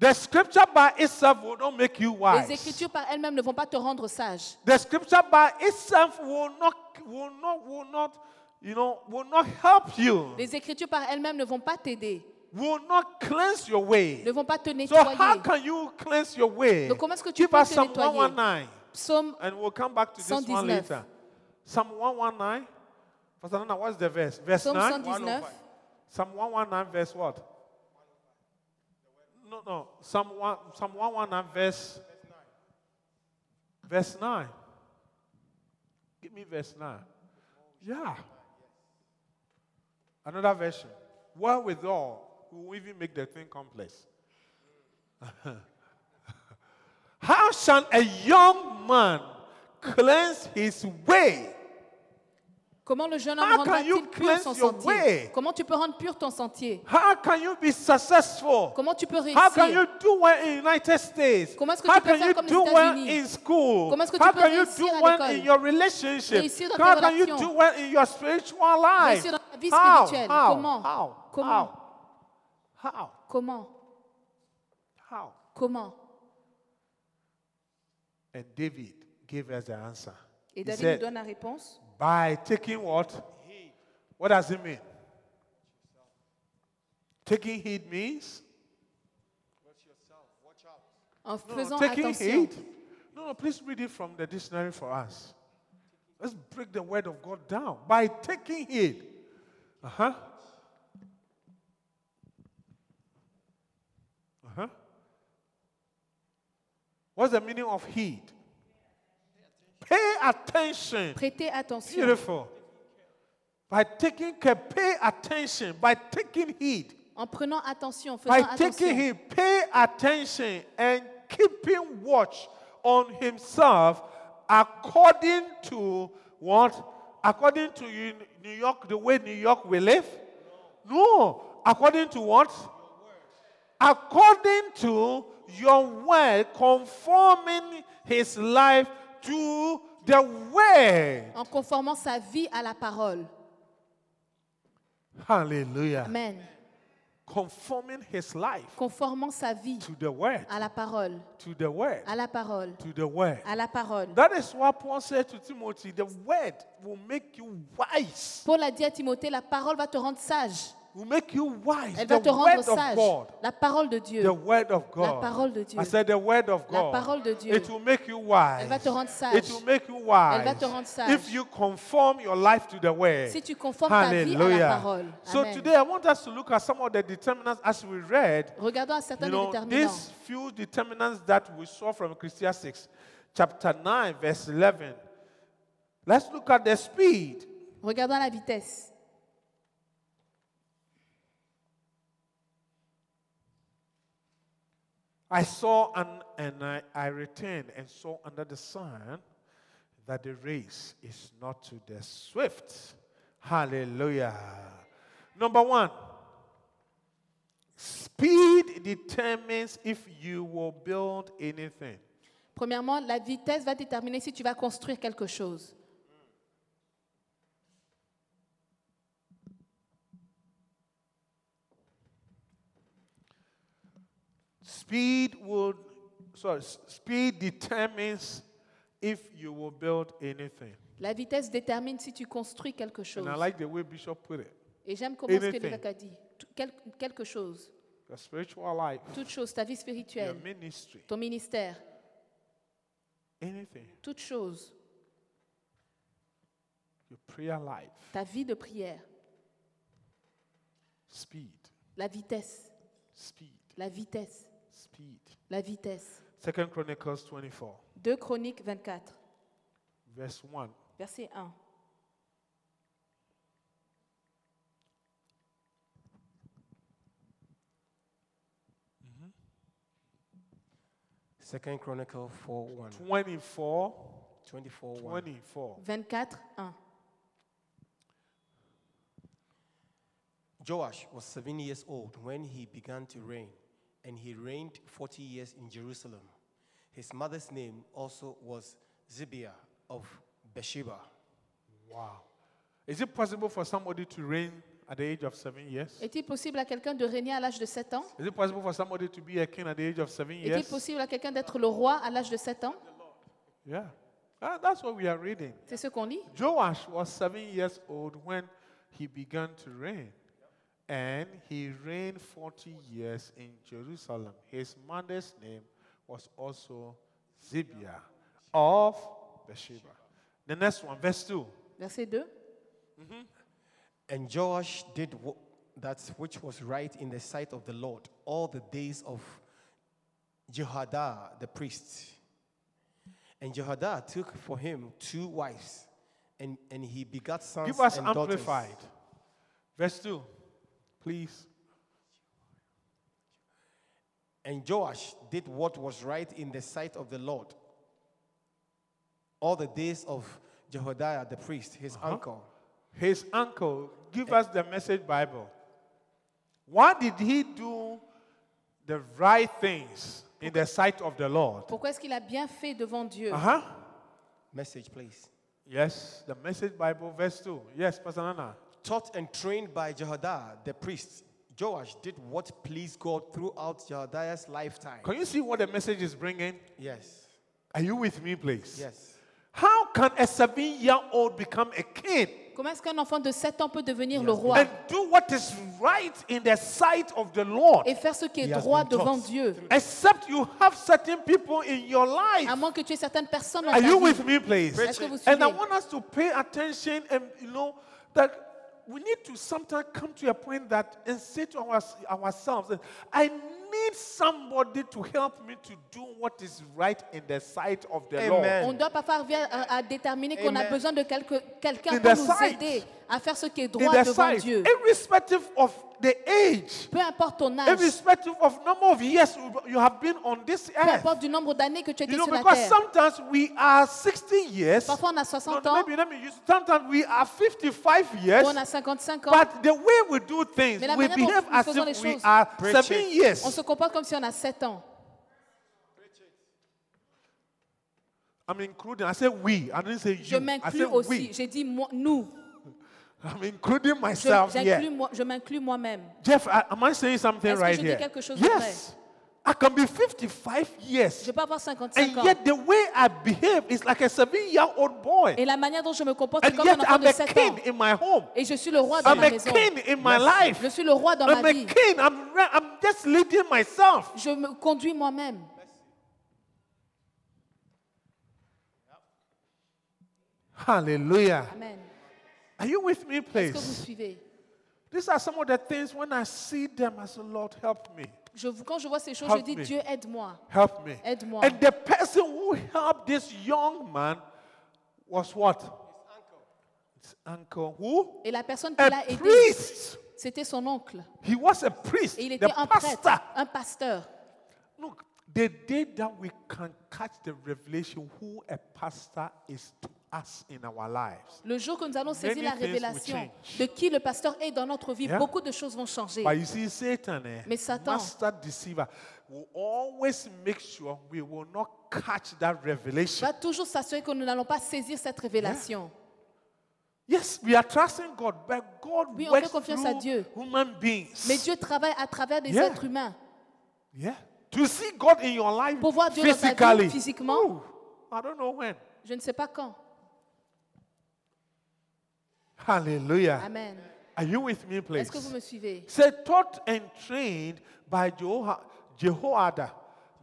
The scripture by itself will not make you wise. Les Écritures par elles-mêmes ne vont pas te rendre sage. The scripture by itself will not, will not, will not, you know, will not help you. Les Écritures par elles-mêmes ne vont pas t'aider, Will not cleanse your way. ne vont pas te So nettoyer. how can you cleanse your way? Donc, comment est-ce que tu Give peux te Psalm nettoyer? 119, Psaume and we'll come back to this one 119. later. Psalm 119. Pastor Nana, what's the verse? Verse Psaume 9? 119, Psalm 119, verse what? No, no. Psalm, 1, Psalm 119, verse, verse 9. Give me verse 9. Yeah. Another version. Wherewithal, we will even make the thing complex. [LAUGHS] How shall a young man cleanse his way? Comment le jeune homme How can you rendra-t-il pur cleanse son your sentier way? Comment tu peux rendre pur ton sentier How can you be successful? Comment tu peux How can you réussir do well in United States? Comment est-ce que How tu peux can faire you comme les do well États-Unis? in school? Comment est-ce que tu How peux can you réussir do à well l'école? in your relationship? Réussir dans tes How can you relations? do well in your spiritual life? Réussir dans ta vie How? spirituelle? How? Comment? How? Comment? How? How? Comment? How? Comment? And David gave us the answer. Et He David said, nous donne la réponse. By taking what? What does it mean? Taking heed means En No, faisant taking attention. heed. No, no, please read it from the dictionary for us. Let's break the word of God down by taking heed. Uh huh. Uh huh. What's the meaning of heed? Pay attention. Prêtez attention. Beautiful. By taking care, pay attention. By taking heed. En prenant attention, By faisant taking attention. him, pay attention and keeping watch on himself according to what? According to New York, the way New York will live? No. According to what? According to your word, conforming his life to the word. En conformant sa vie à la parole. Hallelujah. Amen. Conforming his life Conformant sa vie to the word. à la parole. To the word. À la parole. To the word. À la parole. That is why Paul said to Timothy, the word will make you wise. Paul a dit à Timothée, la parole va te rendre sage. Will make you wise. Elle The va te word rendre of sage. God. La parole de Dieu. The word of God. La parole de Dieu. I said the word of God. La parole de Dieu. It will make you wise. Elle va te rendre sage. It will make you wise. Elle va te rendre sage. If you conform your life to the word. Si tu conformes ta vie à la Hallelujah. parole. So Amen. today I want us to look at some of the determinants as we read. Regardons à certains You des know, déterminants. these few determinants that we saw from Ecclesiastes chapter 9, verse 11. Let's look at the speed. Regardons la vitesse. I saw and, and I, I returned and saw under the sun that the race is not to the swift. Hallelujah. Number one, speed determines if you will build anything. Premièrement, la vitesse va déterminer si tu vas construire quelque chose. Speed will, sorry, speed determines if you will build anything. La vitesse détermine si tu construis quelque chose. And I like the way Bishop put it. Et j'aime comment ce que Anything. l'évêque a dit. Tout- quel- quelque chose. Your spiritual life, Toute chose, ta vie your spirituelle, ministry, ton ministère, anything, toute chose, your prayer life, ta vie de prière, speed, la vitesse, speed, la vitesse, speed. la vitesse. Second Chronicles 24, 2 Chroniques 24, verse 1. verset 1. Second Chronicle 4 1. 24, 24 1. 24. 24, 1. Joash was seven years old when he began to reign, and he reigned 40 years in Jerusalem. His mother's name also was Zibiah of Beersheba. Wow. Is it possible for somebody to reign at the age of seven years? Est-il possible à quelqu'un de régner à l'âge de 7 ans Is it possible for somebody to be a king at the age of seven Est-il years? possible à quelqu'un d'être le roi à l'âge de 7 ans Yeah. Ah, that's what we are reading. C'est ce qu'on lit. Joash was seven years old when he began to reign. And he reigned 40 years in Jerusalem. His mother's name was also Zibiah of Bathsheba. The next one, verse 2. Verset 2. Mm-hmm. And Joash did wh- that which was right in the sight of the Lord all the days of Jehoiada the priest. And Jehoiada took for him two wives, and, and he begat sons Give us and daughters. amplified. Verse 2, please. And Joash did what was right in the sight of the Lord all the days of Jehoiada the priest, his uncle. His uncle, give us the message Bible. Why did he do the right things in the sight of the Lord? Pourquoi est-ce qu'il a bien fait devant Dieu Uh huh. Message, please. Yes, the message Bible, verse 2. Yes, Pastor Nana. Taught and trained by Jehoiada the priest, Joash did what pleased God throughout Jehoiada's lifetime. Can you see what the message is bringing? Yes, Are you with me, please? yes. How can a seven year old become a king Comment est-ce qu'un enfant de 7 ans peut devenir le roi and do what is right in the sight of the Lord? et faire ce qui est He droit devant taught. Dieu Except you have certain people in your life. À moins que tu aies certaines personnes dans Are ta you vie. with me, please? Est-ce que vous And I suivez want us to pay attention and you know that we need to sometimes come to a point that and say to our, ourselves, I need somebody to help me to do what is right in the sight of the Amen. On doit parfois arriver à, à déterminer qu'on a besoin de quelque- quelqu'un In pour nous sight. aider à faire ce qui est In droit the devant sight, Dieu. irrespective of the age, Peu importe ton âge, irrespective of number of years you- you have been on this earth. peu importe du nombre d'années que tu as été You know, sur la because terre. sometimes we are 60 years. Parfois on a 60 no, ans, maybe let me use. Sometimes we are 55 years. on a 55 ans. But the way we do things, we behave as faisons if we are Preach seven years. On se comporte comme si on a 7 ans. I'm including. I say we. I didn't say Je you. I m'inclus said aussi. J'ai dit moi, nous. I'm including Je, myself j'inclus here. moi- je m'inclus moi-même. Jeff, am I saying something Est-ce que right je dis here? quelque chose de yes. I can be 55 years. Je peux avoir 55 And ans. yet the way I behave is like a seven-year-old boy. Et la manière dont je me comporte, And comme un yet enfant I'm de a 7 ans. king in my home. Et je suis le roi dans I'm ma a maison. king in my life. Je suis le roi dans I'm ma a vie. king. I'm, I'm just leading myself. Je me conduis moi-même. Hallelujah. Amen. Are you with me, Est-ce que vous please? These are some of the things when I see them, I say, Lord, help me. Je, Quand je vois ces choses, Help je dis me. Dieu, aide-moi. Help me. Aide-moi. And the person who helped this young man was what? His uncle. Who? Et la personne qui A l'a aidé, c'était son oncle. He was a priest. Et il the était un prêtre, pastor. un pasteur. Look, the day that we can catch the revelation who a pastor is to us in our lives. Le jour que nous allons saisir Many la things will révélation change. de qui le pasteur est dans notre vie, Yeah. beaucoup de choses vont changer. But you see, Satan, eh, Mais Satan- master deceiver, will always make sure we will not catch that revelation. Va toujours s'assurer que nous n'allons pas saisir cette révélation. Yes, we are trusting God, but God Oui, on works fait confiance à through Dieu. human beings. Mais Dieu travaille à travers des Yeah. êtres humains. Yeah. To see God in your life Pour voir Dieu dans ta vie physically. physiquement. Ooh, I don't know when. Je ne sais pas quand. Hallelujah. Amen. Are you with me, please? Est-ce que vous me suivez Say, taught and trained by Jeho- Jehoiada,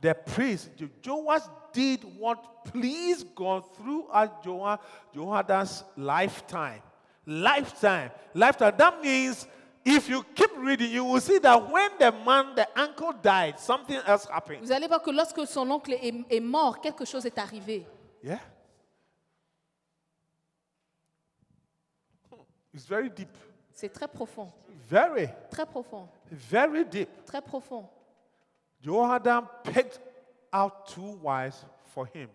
the priest. Joash did what pleased God throughout Jehoiada's lifetime. Lifetime. Lifetime. That means if you keep reading, you will see that when the man, the uncle died, something else happened. Vous allez voir que lorsque son oncle est, est mort, quelque chose est arrivé. Yeah? It's very deep. C'est très profond. Very, Très profond. very deep. Très profond. Jehoiada picked out two wives for him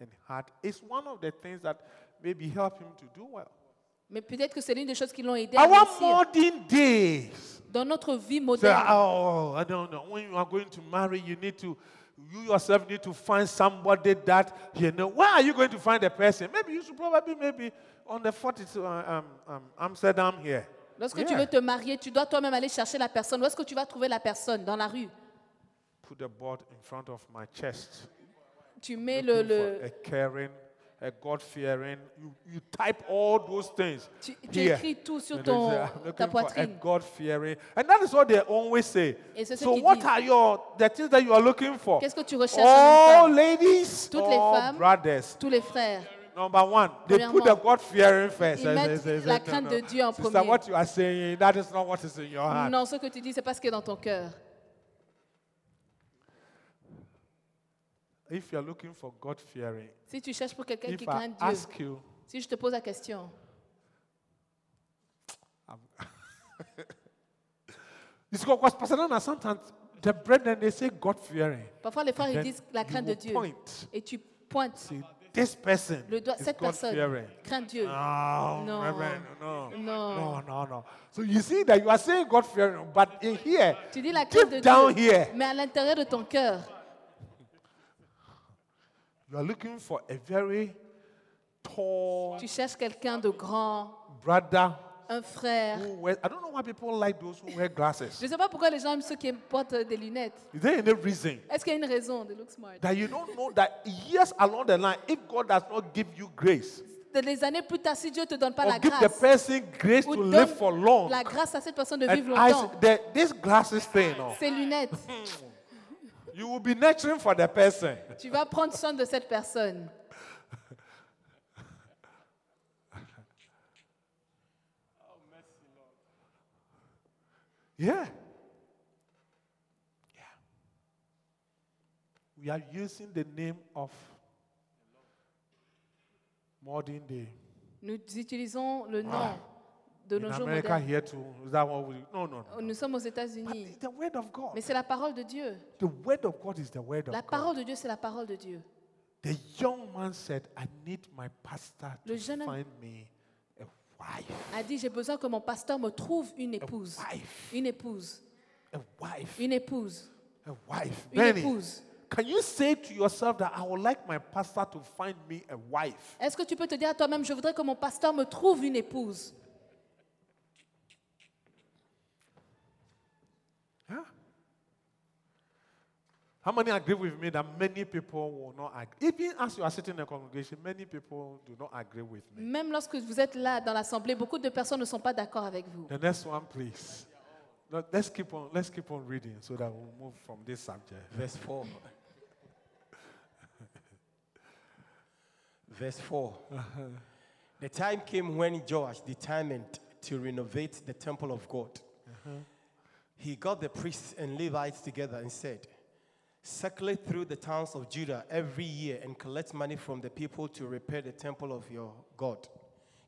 and had. It's one of the things that maybe help him to do well. Mais peut-être que c'est l'une des choses qui l'ont aidé à Our réussir. modern days. Dans notre vie moderne, oh, I don't know. When you are going to marry, you need to, you yourself need to find somebody that you know. Where are you going to find a person? Maybe you should probably maybe on the 40 to uh, um, um, Amsterdam here. Lorsque Yeah. tu veux te marier, tu dois toi-même aller chercher la personne. Où est-ce que tu vas trouver la personne? Dans la rue. Put the board in front of my chest. Tu mets le, le- a caring, a God-fearing. You, you type all those things. tu, tu here. écris tout sur And ton, say, I'm ta looking for a. God-fearing. And that is what they always say. Et c'est ce So qu'ils what disent. are your the things that you are looking for? Qu'est-ce que tu recherches en All une femme ladies, Toutes les all femmes. brothers. Tous les frères. Number one, they put the Premièrement, God-fearing first. ils mettent la crainte de. Dieu en Sister, premier. what you are saying, that is not what is in your heart. Non, ce que tu dis, c'est pas ce qui est dans ton cœur. If you are looking for God-fearing, Si tu cherches pour quelqu'un qui craint Dieu, ask you, si je te pose la question, parfois les frères ils disent la crainte de Dieu. point. Et tu pointes See, this person le doigt, cette personne craint Dieu. No, No. No, No. no, no. So you see that you are saying God fearing, but in here, Tu dis la crainte de down Dieu, here, mais à l'intérieur de ton cœur, you are looking for a very tall tu cherches quelqu'un de grand, brother un frère. who wears. I don't know why people like those who wear glasses. Je ne sais pas pourquoi les gens aiment ceux qui portent des lunettes. Is there any reason? Est-ce qu'il y a une raison de look smart? That you don't know that years along the line, if God does not give you grace De- Des années plus tard, si Dieu ne te donne pas or la give the grâce, person grace ou to donne live for long, la grâce à cette personne de and vivre I, longtemps, the, this glasses thing, oh, ces lunettes, you will be nurturing for the person. tu vas prendre soin de cette personne. [LAUGHS] Yeah. Yeah. We are using the name of modern day. Nous utilisons le nom de In nos jours America modernes. here too. Is that what we no no no. Nous sommes aux But États-Unis. it's the word of God. Mais c'est la parole de Dieu. The word of God is the word of La God. parole de Dieu, c'est la parole de Dieu. The young man said, I need my pastor to Le jeune homme- find me a wife. A dit, j'ai besoin que mon pasteur me trouve une A épouse. wife. Une épouse. A wife. Une épouse. A wife. Une Benny, épouse. can you say to yourself that I would like my pastor to find me a wife? Est-ce que tu peux te dire à toi-même, je voudrais que mon pasteur me trouve une épouse? How many agree with me that many people will not agree? Even as you are sitting in a congregation, many people do not agree with me. Même lorsque vous êtes là dans l'assemblée, beaucoup de personnes ne sont pas d'accord avec vous. The next one, please. No, let's keep on. Let's keep on reading so that we'll move from this subject. Verse 4. Verse 4. The time came when Joash determined to renovate the temple of God. Uh-huh. He got the priests and Levites together and said, Circulate through the towns of Judah every year and collect money from the people to repair the temple of your God.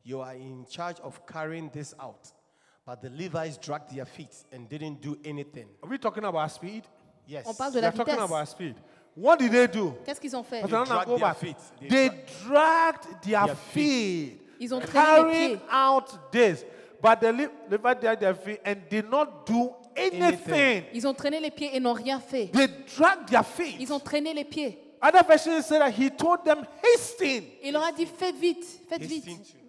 You are in charge of carrying this out. But the Levites dragged their feet and didn't do anything. Are we talking about speed? Yes. On parle de We la are talking vitesse. about speed. What did they do? Qu'est-ce qu'ils ont fait Pastor Nana, dragged go their back. feet. They They dragged their Their feet, Ils ont traîné les carrying pieds. out this. But the Le- Levites dragged their feet and did not do anything. Ils ont traîné les pieds et n'ont rien fait. They dragged their feet. Ils ont traîné les pieds. Other versions say that he told them, hasten. Il leur a dit, faites vite, faites vite.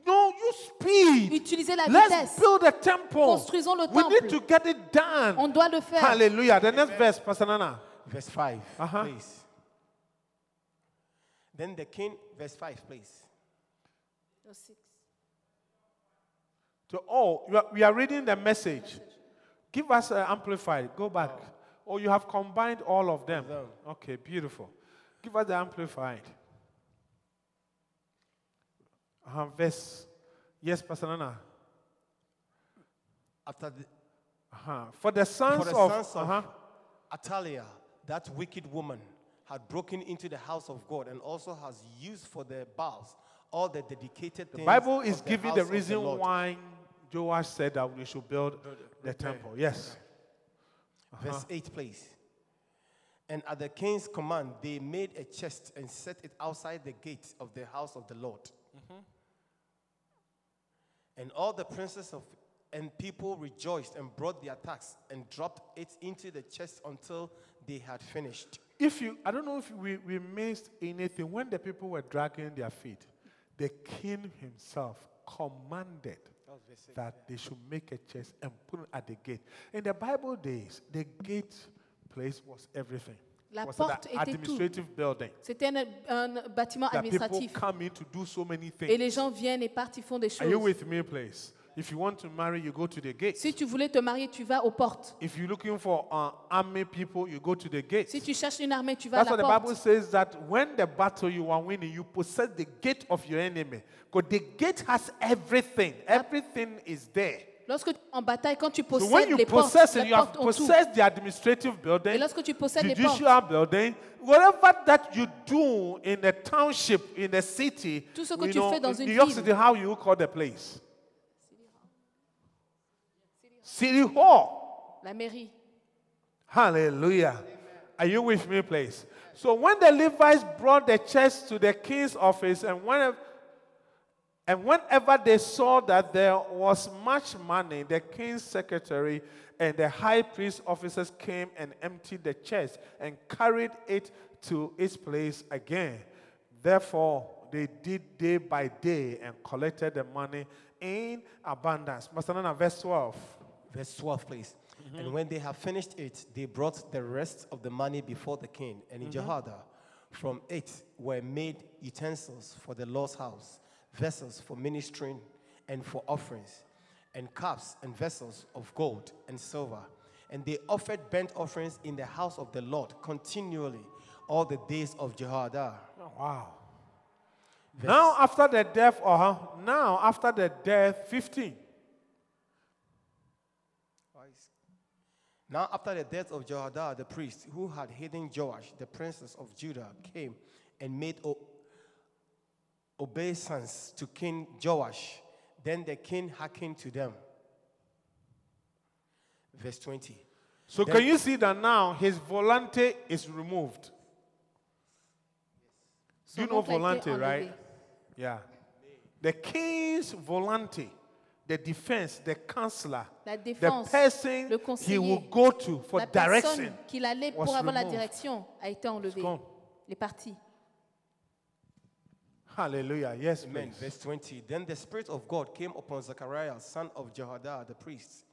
No, you speed. Utilisez la Let's vitesse. build a temple. Construisons le We need temple. to get it done. On doit le faire. Hallelujah. The next verse, Pastor Nana. Verse 5, Uh-huh. please. Then the king, verse 5, please. To all, you are- we are reading the message. Give us uh, amplified. Go back. Oh, you have combined all of them. them. Okay, beautiful. Give us the amplified. Uh, verse. Yes, Pastor Nana. After the, Uh-huh. For the sons for the of. sons of uh-huh. Athaliah, that wicked woman, had broken into the house of God and also has used for the Baals all the dedicated The things. The Bible is giving the reason Lord. why Joash said that we should build the temple. Yes. Verse uh-huh. 8, please. And at the king's command, they made a chest and set it outside the gate of the house of the Lord. Mm-hmm. And all the princes of and people rejoiced and brought their tax and dropped it into the chest until they had finished. If you, I don't know if we, we missed anything. When the people were dragging their feet, the king himself commanded that they should make a chest and put it at the gate. In the Bible days, the gate place was everything. La It was an porte était tout. administrative building C'était un, un bâtiment that people come in to do so many things. Et les gens viennent et partent, ils font des choses. Are you with me, please? If you want to marry, you go to the gate. Si tu voulais te marier, tu vas aux portes. If you're looking for uh, army people, you go to the gate. Si tu cherches une armée, tu vas à That's what la the Bible says that when the battle you are winning, you possess the gate of your enemy. Because the gate has everything. Everything is there. Lorsque tu en bataille, quand tu possèdes So when you les portes, possess it, les you have portes ont tout. possessed the administrative Et building, lorsque tu possèdes les portes, judicial building, whatever that you do in the township, in the city, Tout ce que you tu know, fais dans in une New York ville. City, how you call the place? City Hall. la mairie. Hallelujah. Are you with me, please? So when the Levites brought the chest to the king's office, and whenever, and whenever they saw that there was much money, the king's secretary and the high priest officers came and emptied the chest and carried it to its place again. Therefore, they did day by day and collected the money in abundance. Master Nana, verse 12. Verse 12, please. And when they have finished it, they brought the rest of the money before the king. And in Jehoiada, from it were made utensils for the Lord's house, vessels for ministering and for offerings, and cups and vessels of gold and silver. And they offered burnt offerings in the house of the Lord continually all the days of Jehoiada. Oh, wow. Now after the death, uh huh. now after the death, 15. Now, after the death of Jehoiada the priest, who had hidden Joash, the princess of Judah, came and made o- obeisance to King Joash. Then the king hearkened to them. Verse 20. So Then- can you see that now his volante is removed? Son you know oncle a été volante, enlevé. right? Yeah. The king's volante, the defense, the counselor, La the person le he will go to for La direction. personne qu'il allait was pour avoir la removed. direction a été enlevée. gone. Les parties. Hallelujah. Yes, Amen. please. Verse 20. Then the Spirit of God came upon Zechariah, son of Jehoiada the priest,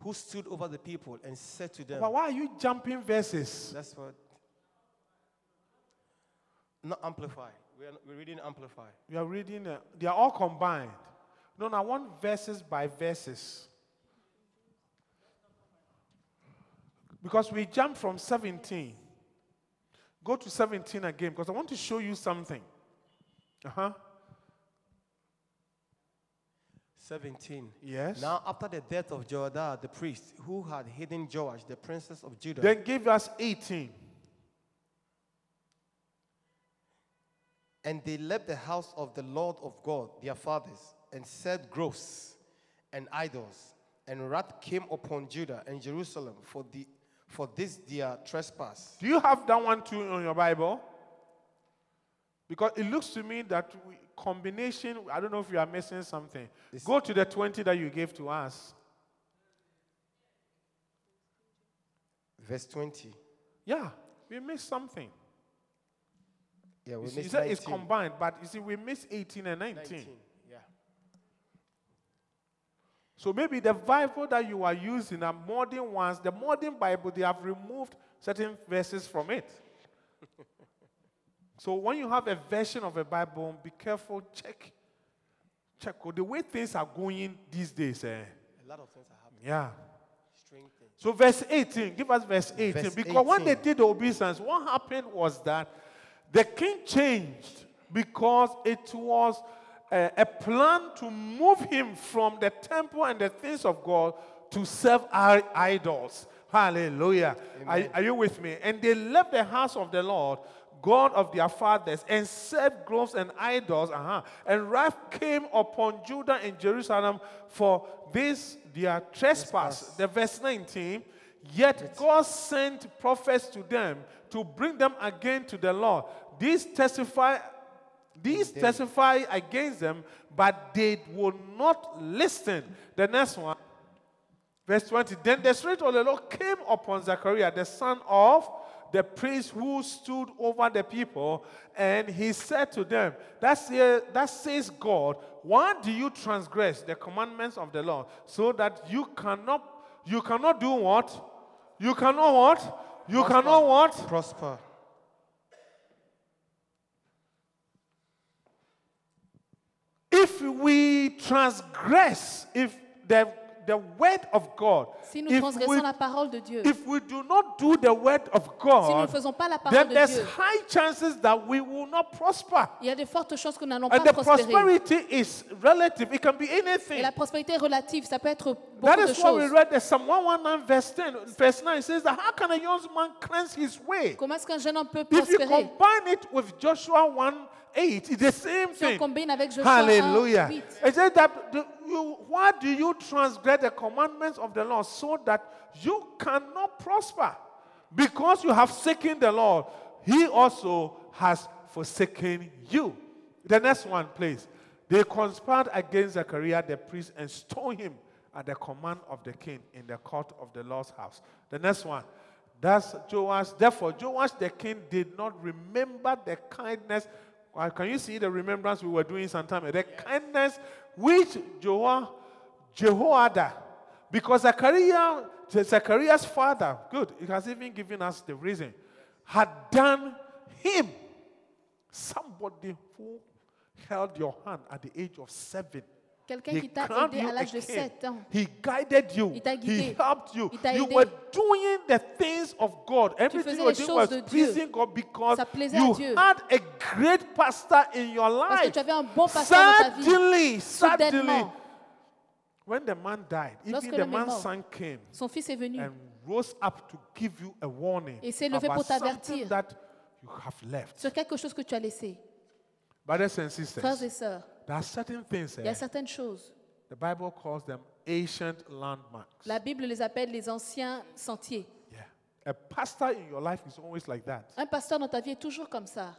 who stood over the people and said to them, But why are you jumping verses? That's what. Not amplified. We're, we're reading amplified. You are reading, uh, they are all combined. No, no, I want verses by verses. Because we jump from 17. Go to 17 again because I want to show you something. Uh huh. 17. Yes. Now, after the death of Jehoiada the priest, who had hidden Joash, the princess of Judah, Then give us 18. and they left the house of the Lord of God, their fathers, and served groves and idols, and wrath came upon Judah and Jerusalem for, the, for this their trespass. Do you have that one too on your Bible? Because it looks to me that we, combination, I don't know if you are missing something. Go to the 20 that you gave to us. Verse 20. Yeah, we missed something. Yeah, we You missed it's combined, but you see, we missed 18 and 19. 19. Yeah. So maybe the Bible that you are using are modern ones. The modern Bible, they have removed certain verses from it. [LAUGHS] so when you have a version of a Bible, be careful, check. Check. Oh, The way things are going these days, eh? A lot of things are happening. Yeah. Strange. So verse 18, give us verse 18. Verse because when they did the obeisance, what happened was that the king changed because it was a, a plan to move him from the temple and the things of God to serve our idols. Hallelujah. Are, are you with me? And they left the house of the Lord, God of their fathers, and served groves and idols. Uh-huh. And wrath came upon Judah and Jerusalem for this their trespass. The verse 19. Yet God sent prophets to them to bring them again to the Lord. These testify these testify against them, but they will not listen. The next one, verse 20. Then the Spirit of the Lord came upon Zechariah, the son of the priest who stood over the people, and he said to them, that, say, that says God, why do you transgress the commandments of the Lord so that you cannot, you cannot do what? You cannot what? You Prosper. cannot what? Prosper. If we transgress, if the, the word of God, Si nous if transgressons we, la parole de Dieu, if we do not do the word of God, si nous ne faisons pas la then parole de there's Dieu, high chances that we will not prosper. il y a de fortes chances que nous n'allons And pas the prospérer. prosperity is relative. It can be anything. Et la prospérité est relative, ça peut être That beaucoup de is why we choses. read the Psalm 119 verse 10, verse 9. It says that how can a young man cleanse his way? Comment est-ce qu'un jeune homme peut If you combine it with Joshua 1 8, it's the same Si on thing. combine avec Joshua 1, Hallelujah. 8, It says that the, you, why do you transgress the commandments of the Lord so that you cannot prosper? Because you have forsaken the Lord, He also has forsaken you. The next one, please. They conspired against Zechariah the priest and stoned him at the command of the king in the court of the Lord's house. The next one. That's Joash. Therefore, Joash the king did not remember the kindness. Can you see the remembrance we were doing sometime? The kindness which Joah, Jehoiada, because Zachariah, Zachariah's father, good, it has even given us the reason, had done him. Somebody who held your hand at the age of seven. Quelqu'un He qui t'a aidé you à l'âge de 7 ans. He guided you. Il t'a He guidé. helped you. Il t'a You aidé. were doing the things of God. Everything faisais you were les doing choses was de Dieu. pleasing God because Ça plaisait à you Dieu. had a great pastor in your Parce que life. tu avais un bon pasteur dans ta vie. Suddenly, Soudainement, when the man died, Lorsque even the man's son came son fils est venu. and rose up to give you a warning Et s'est levé pour t'avertir. that you have left. sur quelque chose que tu as laissé. Brothers and Frères et sœurs, there are certain things il y a eh, certaines choses. the Bible calls them ancient landmarks. La Bible les appelle les anciens sentiers. Yeah. A pastor in your life is always like that. Un pasteur dans ta vie est toujours comme ça.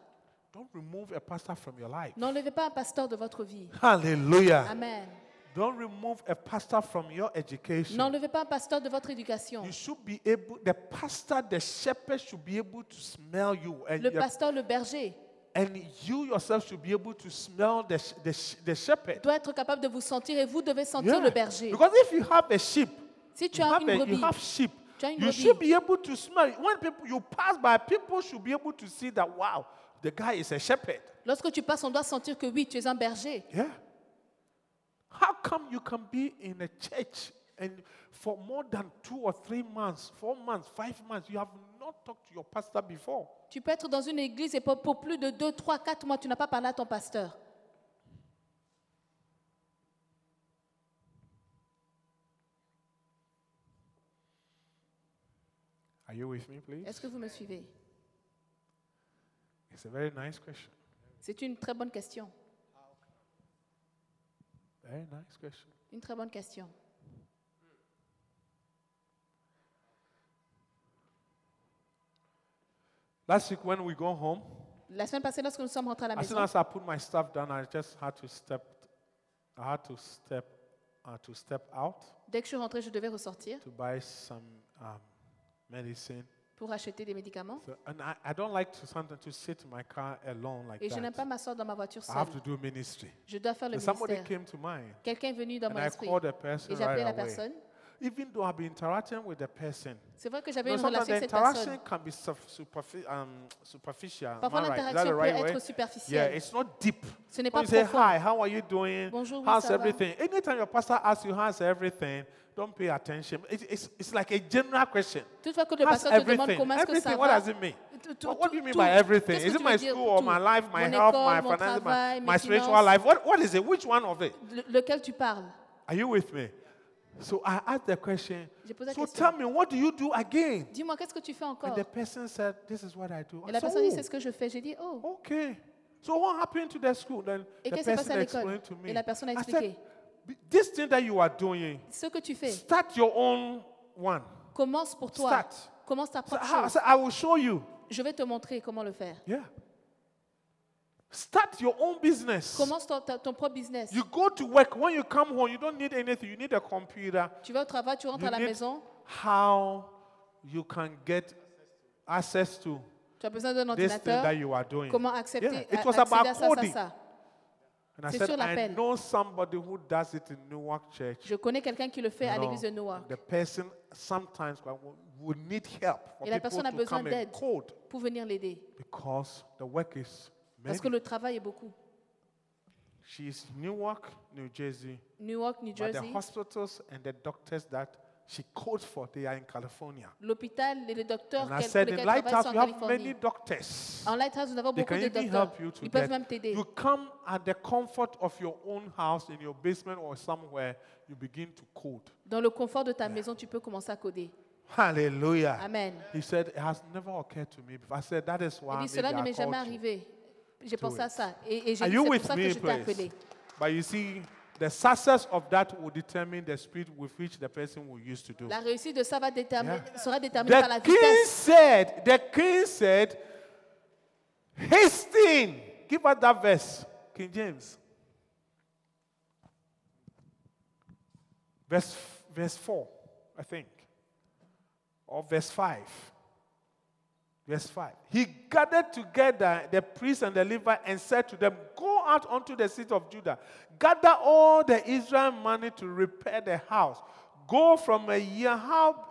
Don't remove a pastor from your life. N'enlevez pas un pasteur de votre vie. Hallelujah. Amen. Don't remove a pastor from your education. N'enlevez pas un pasteur de votre éducation. You should be able, the pastor, the shepherd should be able to smell you. And, Le your- pasteur, le berger, and you yourself should be able to smell the, sh- the, sh- the shepherd. doit être capable de vous sentir et vous devez sentir Yeah. le berger. Because if you have a sheep, Si tu you as have, une a, you brebis, have sheep, Tu as une you brebis. should be able to smell. When people, you pass by, people should be able to see that, wow, the guy is a shepherd. lorsque tu passes, on doit sentir que oui, tu es un berger. Yeah. How come you can be in a church and for more than two or three months, four months, five months, you have not talked to your pastor before? Tu peux être dans une église et pour, pour plus de 2, 3, 4 mois, tu n'as pas parlé à ton pasteur. Are you with me, please? Est-ce que vous me suivez? It's a very nice question. C'est une très bonne question. Very nice question. Une très bonne question. Last week when we go home, La semaine passée, lorsque nous sommes rentrés à la as soon maison, as I put my stuff down, I just had to step. I had to step. Uh, to step out dès que je suis rentrée, je devais ressortir to buy some um, medicine. pour acheter des médicaments. So, and I, I don't like to sometimes to sit in my car alone like Et je n'aime pas m'asseoir dans ma voiture I have seule. to do ministry. Je dois faire le So somebody ministère. came to mind, Quelqu'un est venu dans and mon I esprit called the person et j'ai appelé right la away. personne. Even though I've been interacting with the person, C'est vrai que j'avais une relation avec cette interaction personne. can be sup- superfi- um, superficial. Am I Parfois, right? Is that l'interaction the peut right être way? Yeah, superficielle. it's not deep. Ce n'est When pas you say profond. hi, how are you doing? Bonjour, oui, How's ça va? everything? Anytime your pastor asks you how's everything, don't pay attention. It- it's, it's like a general question. Toutefois que le How's pasteur te demande everything? comment est-ce que Everything, ça what va. does it mean? Tout- tout- What, what do you mean tout. by everything? Qu'est-ce Is que it tu my veux dire school or tout? my life, my Mon health, école, my mon finances, travail, my, mes my spiritual finances. life? What, what is it? Which one of it? Le- lequel tu parles Are you with me? So I asked the question. J'ai posé la So question. tell me, what do you do again? Dis-moi, qu'est-ce que tu fais encore And the person said, This is what I do. Et I la said, personne dit, "Oh, c'est ce que je fais. J'ai dit, oh. Okay. So what happened to the school? Then Et the qu'est-ce qui s'est passé person à l'école? explained to me. Et la personne a I expliqué. said, "B- this thing that you are doing, Ce que tu fais, start your own one. commence pour toi. Start. Commence ta So propre I, I chose. said, I will show you. Je vais te montrer comment le faire. Yeah. Start your own business. Commence ton, ton propre business. You go to work. When you come home, you don't need anything. You need a computer. Tu vas au travail, tu rentres You à la maison. how you can get access to Tu as besoin d'un thing that ordinateur. you are doing. Comment accepter, Yeah, it was about à ça, ça, ça. And I C'est said, sur I know somebody who does it in Newark Church. Je connais quelqu'un qui le fait à You l'église de Noah. The person sometimes will- would need help for Et la personne a besoin d'aide. pour venir l'aider. because the work is Parce que le travail est beaucoup. She's Newark, New Jersey, Newark, New but the Jersey, hospitals and the doctors that she codes for, they are in California. l'hôpital et les docteurs And I qu'elle- pour said, in lesquels elle travaille Lighthouse, sont we en have many Californie. doctors. En Lighthouse, nous avons They beaucoup can de even docteurs. help you to Ils peuvent même t'aider. You come at the comfort of your own house, in your basement or somewhere, you begin to code. Dans le confort de ta maison, tu peux commencer à coder. Hallelujah. Amen. He said, It has never occurred to me. before." I said, That is Il why dit, maybe cela ne I m'est jamais called you." arrivé. J'ai pensé à ça. Et, et j'ai Are dit, you c'est with pour ça que me, je t'ai please? appelé. But you see, the success of that will determine the speed with which the person will use to do. La réussite de ça va déterminer, sera déterminée par la The king vitesse. said, the king said, hasten. Give us that verse, King James. Verse, verse 4, I think. Or verse 5. Verse 5. He gathered together the priests and the Levites and said to them, Go out unto the city of Judah, gather all the Israel money to repair the house. Go from a year, how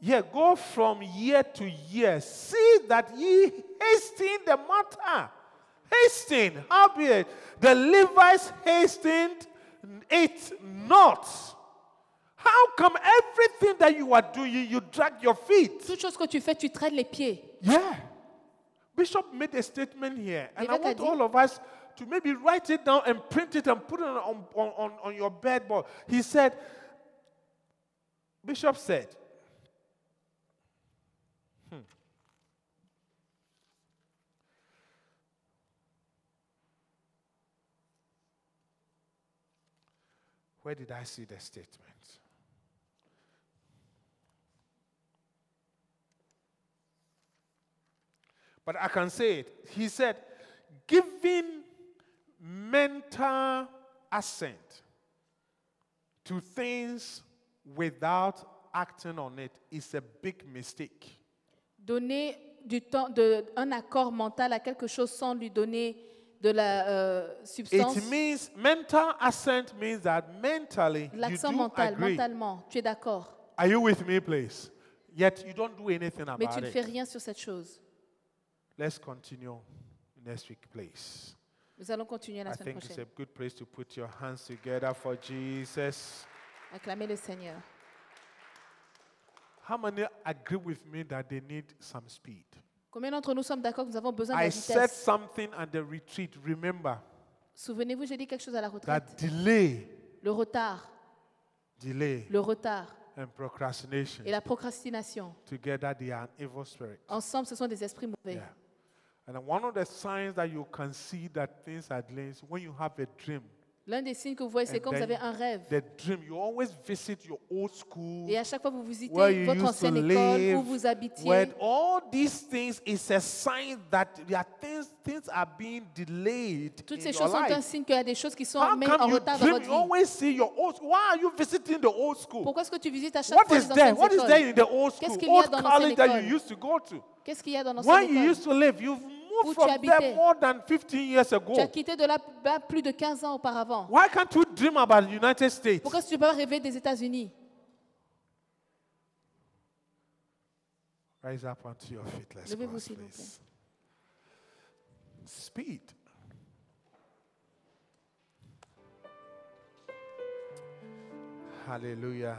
yeah, go from year to year. See that ye hasten the matter. Hasten. Howbeit, the Levites hastened it not. How come everything that you are doing, you drag your feet? Toute chose que tu fais, tu traînes les pieds. Yeah. Bishop made a statement here, and I want all of us to maybe write it down and print it and put it on, on, on, on your bedboard. He said, Bishop said, hmm. Where did I see the statement? But I can say it. He said, giving mental assent to things without acting on it is a big mistake. Donner du temps, de, un accord mental à quelque chose sans lui donner de la euh, substance. It means mental assent means that mentally you L'accent do mental, agree. mentalement, tu es d'accord. Are you with me, please? Yet you don't do anything Mais about tu ne fais it. rien sur cette chose. Let's continue next week, please. Nous allons continuer la I semaine think it's prochaine. a good place to put your hands together for Jesus. Acclamer le Seigneur. How many agree with me that they need some speed? Combien d'entre nous sommes d'accord que nous avons besoin de la I said vitesse? something at the retreat. Remember? Souvenez-vous, j'ai dit quelque chose à la retraite. that delay, Le retard, delay, le retard and procrastination et la procrastination. together they are an evil spirit. Ensemble, ce sont des esprits mauvais. Yeah. And one of the signs that you can see that things are delayed is when you have a dream. L'un des signes que vous voyez, c'est quand vous avez un rêve. The dream, you always visit your old school. Et à chaque fois vous visitez votre ancienne école, live, où vous habitiez, where all these things is a sign that there are things, things are being delayed toutes in ces your choses sont un signe qu'il y a des choses qui sont How même en you retard dans dream? votre You vie. always see your old. Why are you visiting the old school? Pourquoi est-ce que tu visites à chaque What fois is les there? anciennes What is écoles there in the old Qu'est-ce school? qu'il y a Old dans l'ancienne college that you école used to go to. Qu'est-ce qu'il y a dans l'ancienne you école used to live, you've Où tu habitais. more than 15 years ago. Tu as quitté de là-bas plus de 15 ans auparavant. Why can't you dream about the United States? Pourquoi tu peux pas rêver des États-Unis? Rise up onto your feet. Let's Levez-vous, s'il vous please. Speed. Hallelujah.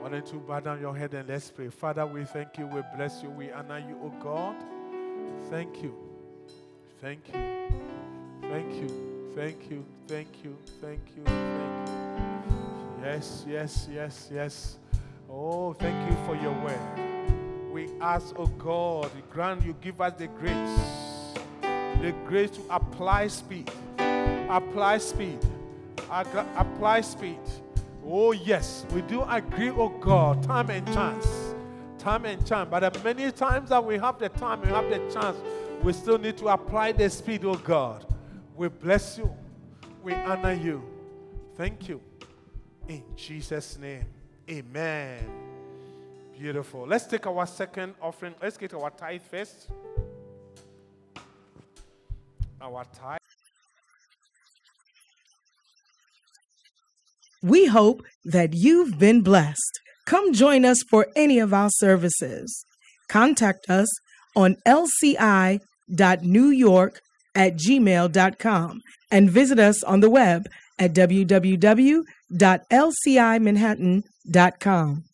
Why don't you bow down your head and let's pray. Father, we thank you, we bless you, we honor you, oh God. Thank you. Thank you. Thank you. Thank you. Thank you. Thank you. Thank you. Yes, yes, yes, yes. Oh, thank you for your word. We ask, oh God, grant you give us the grace, the grace to apply speed, apply speed, apply speed. Oh yes, we do agree, oh God, time and chance, time and chance. But many times that we have the time, we have the chance, we still need to apply the speed, oh God. We bless you, we honor you. Thank you. In Jesus' name, amen. Beautiful. Let's take our second offering. Let's get our tithe first. Our tithe. We hope that you've been blessed. Come join us for any of our services. Contact us on lci.newyork at gmail.com and visit us on the web at www.lcimanhattan.com.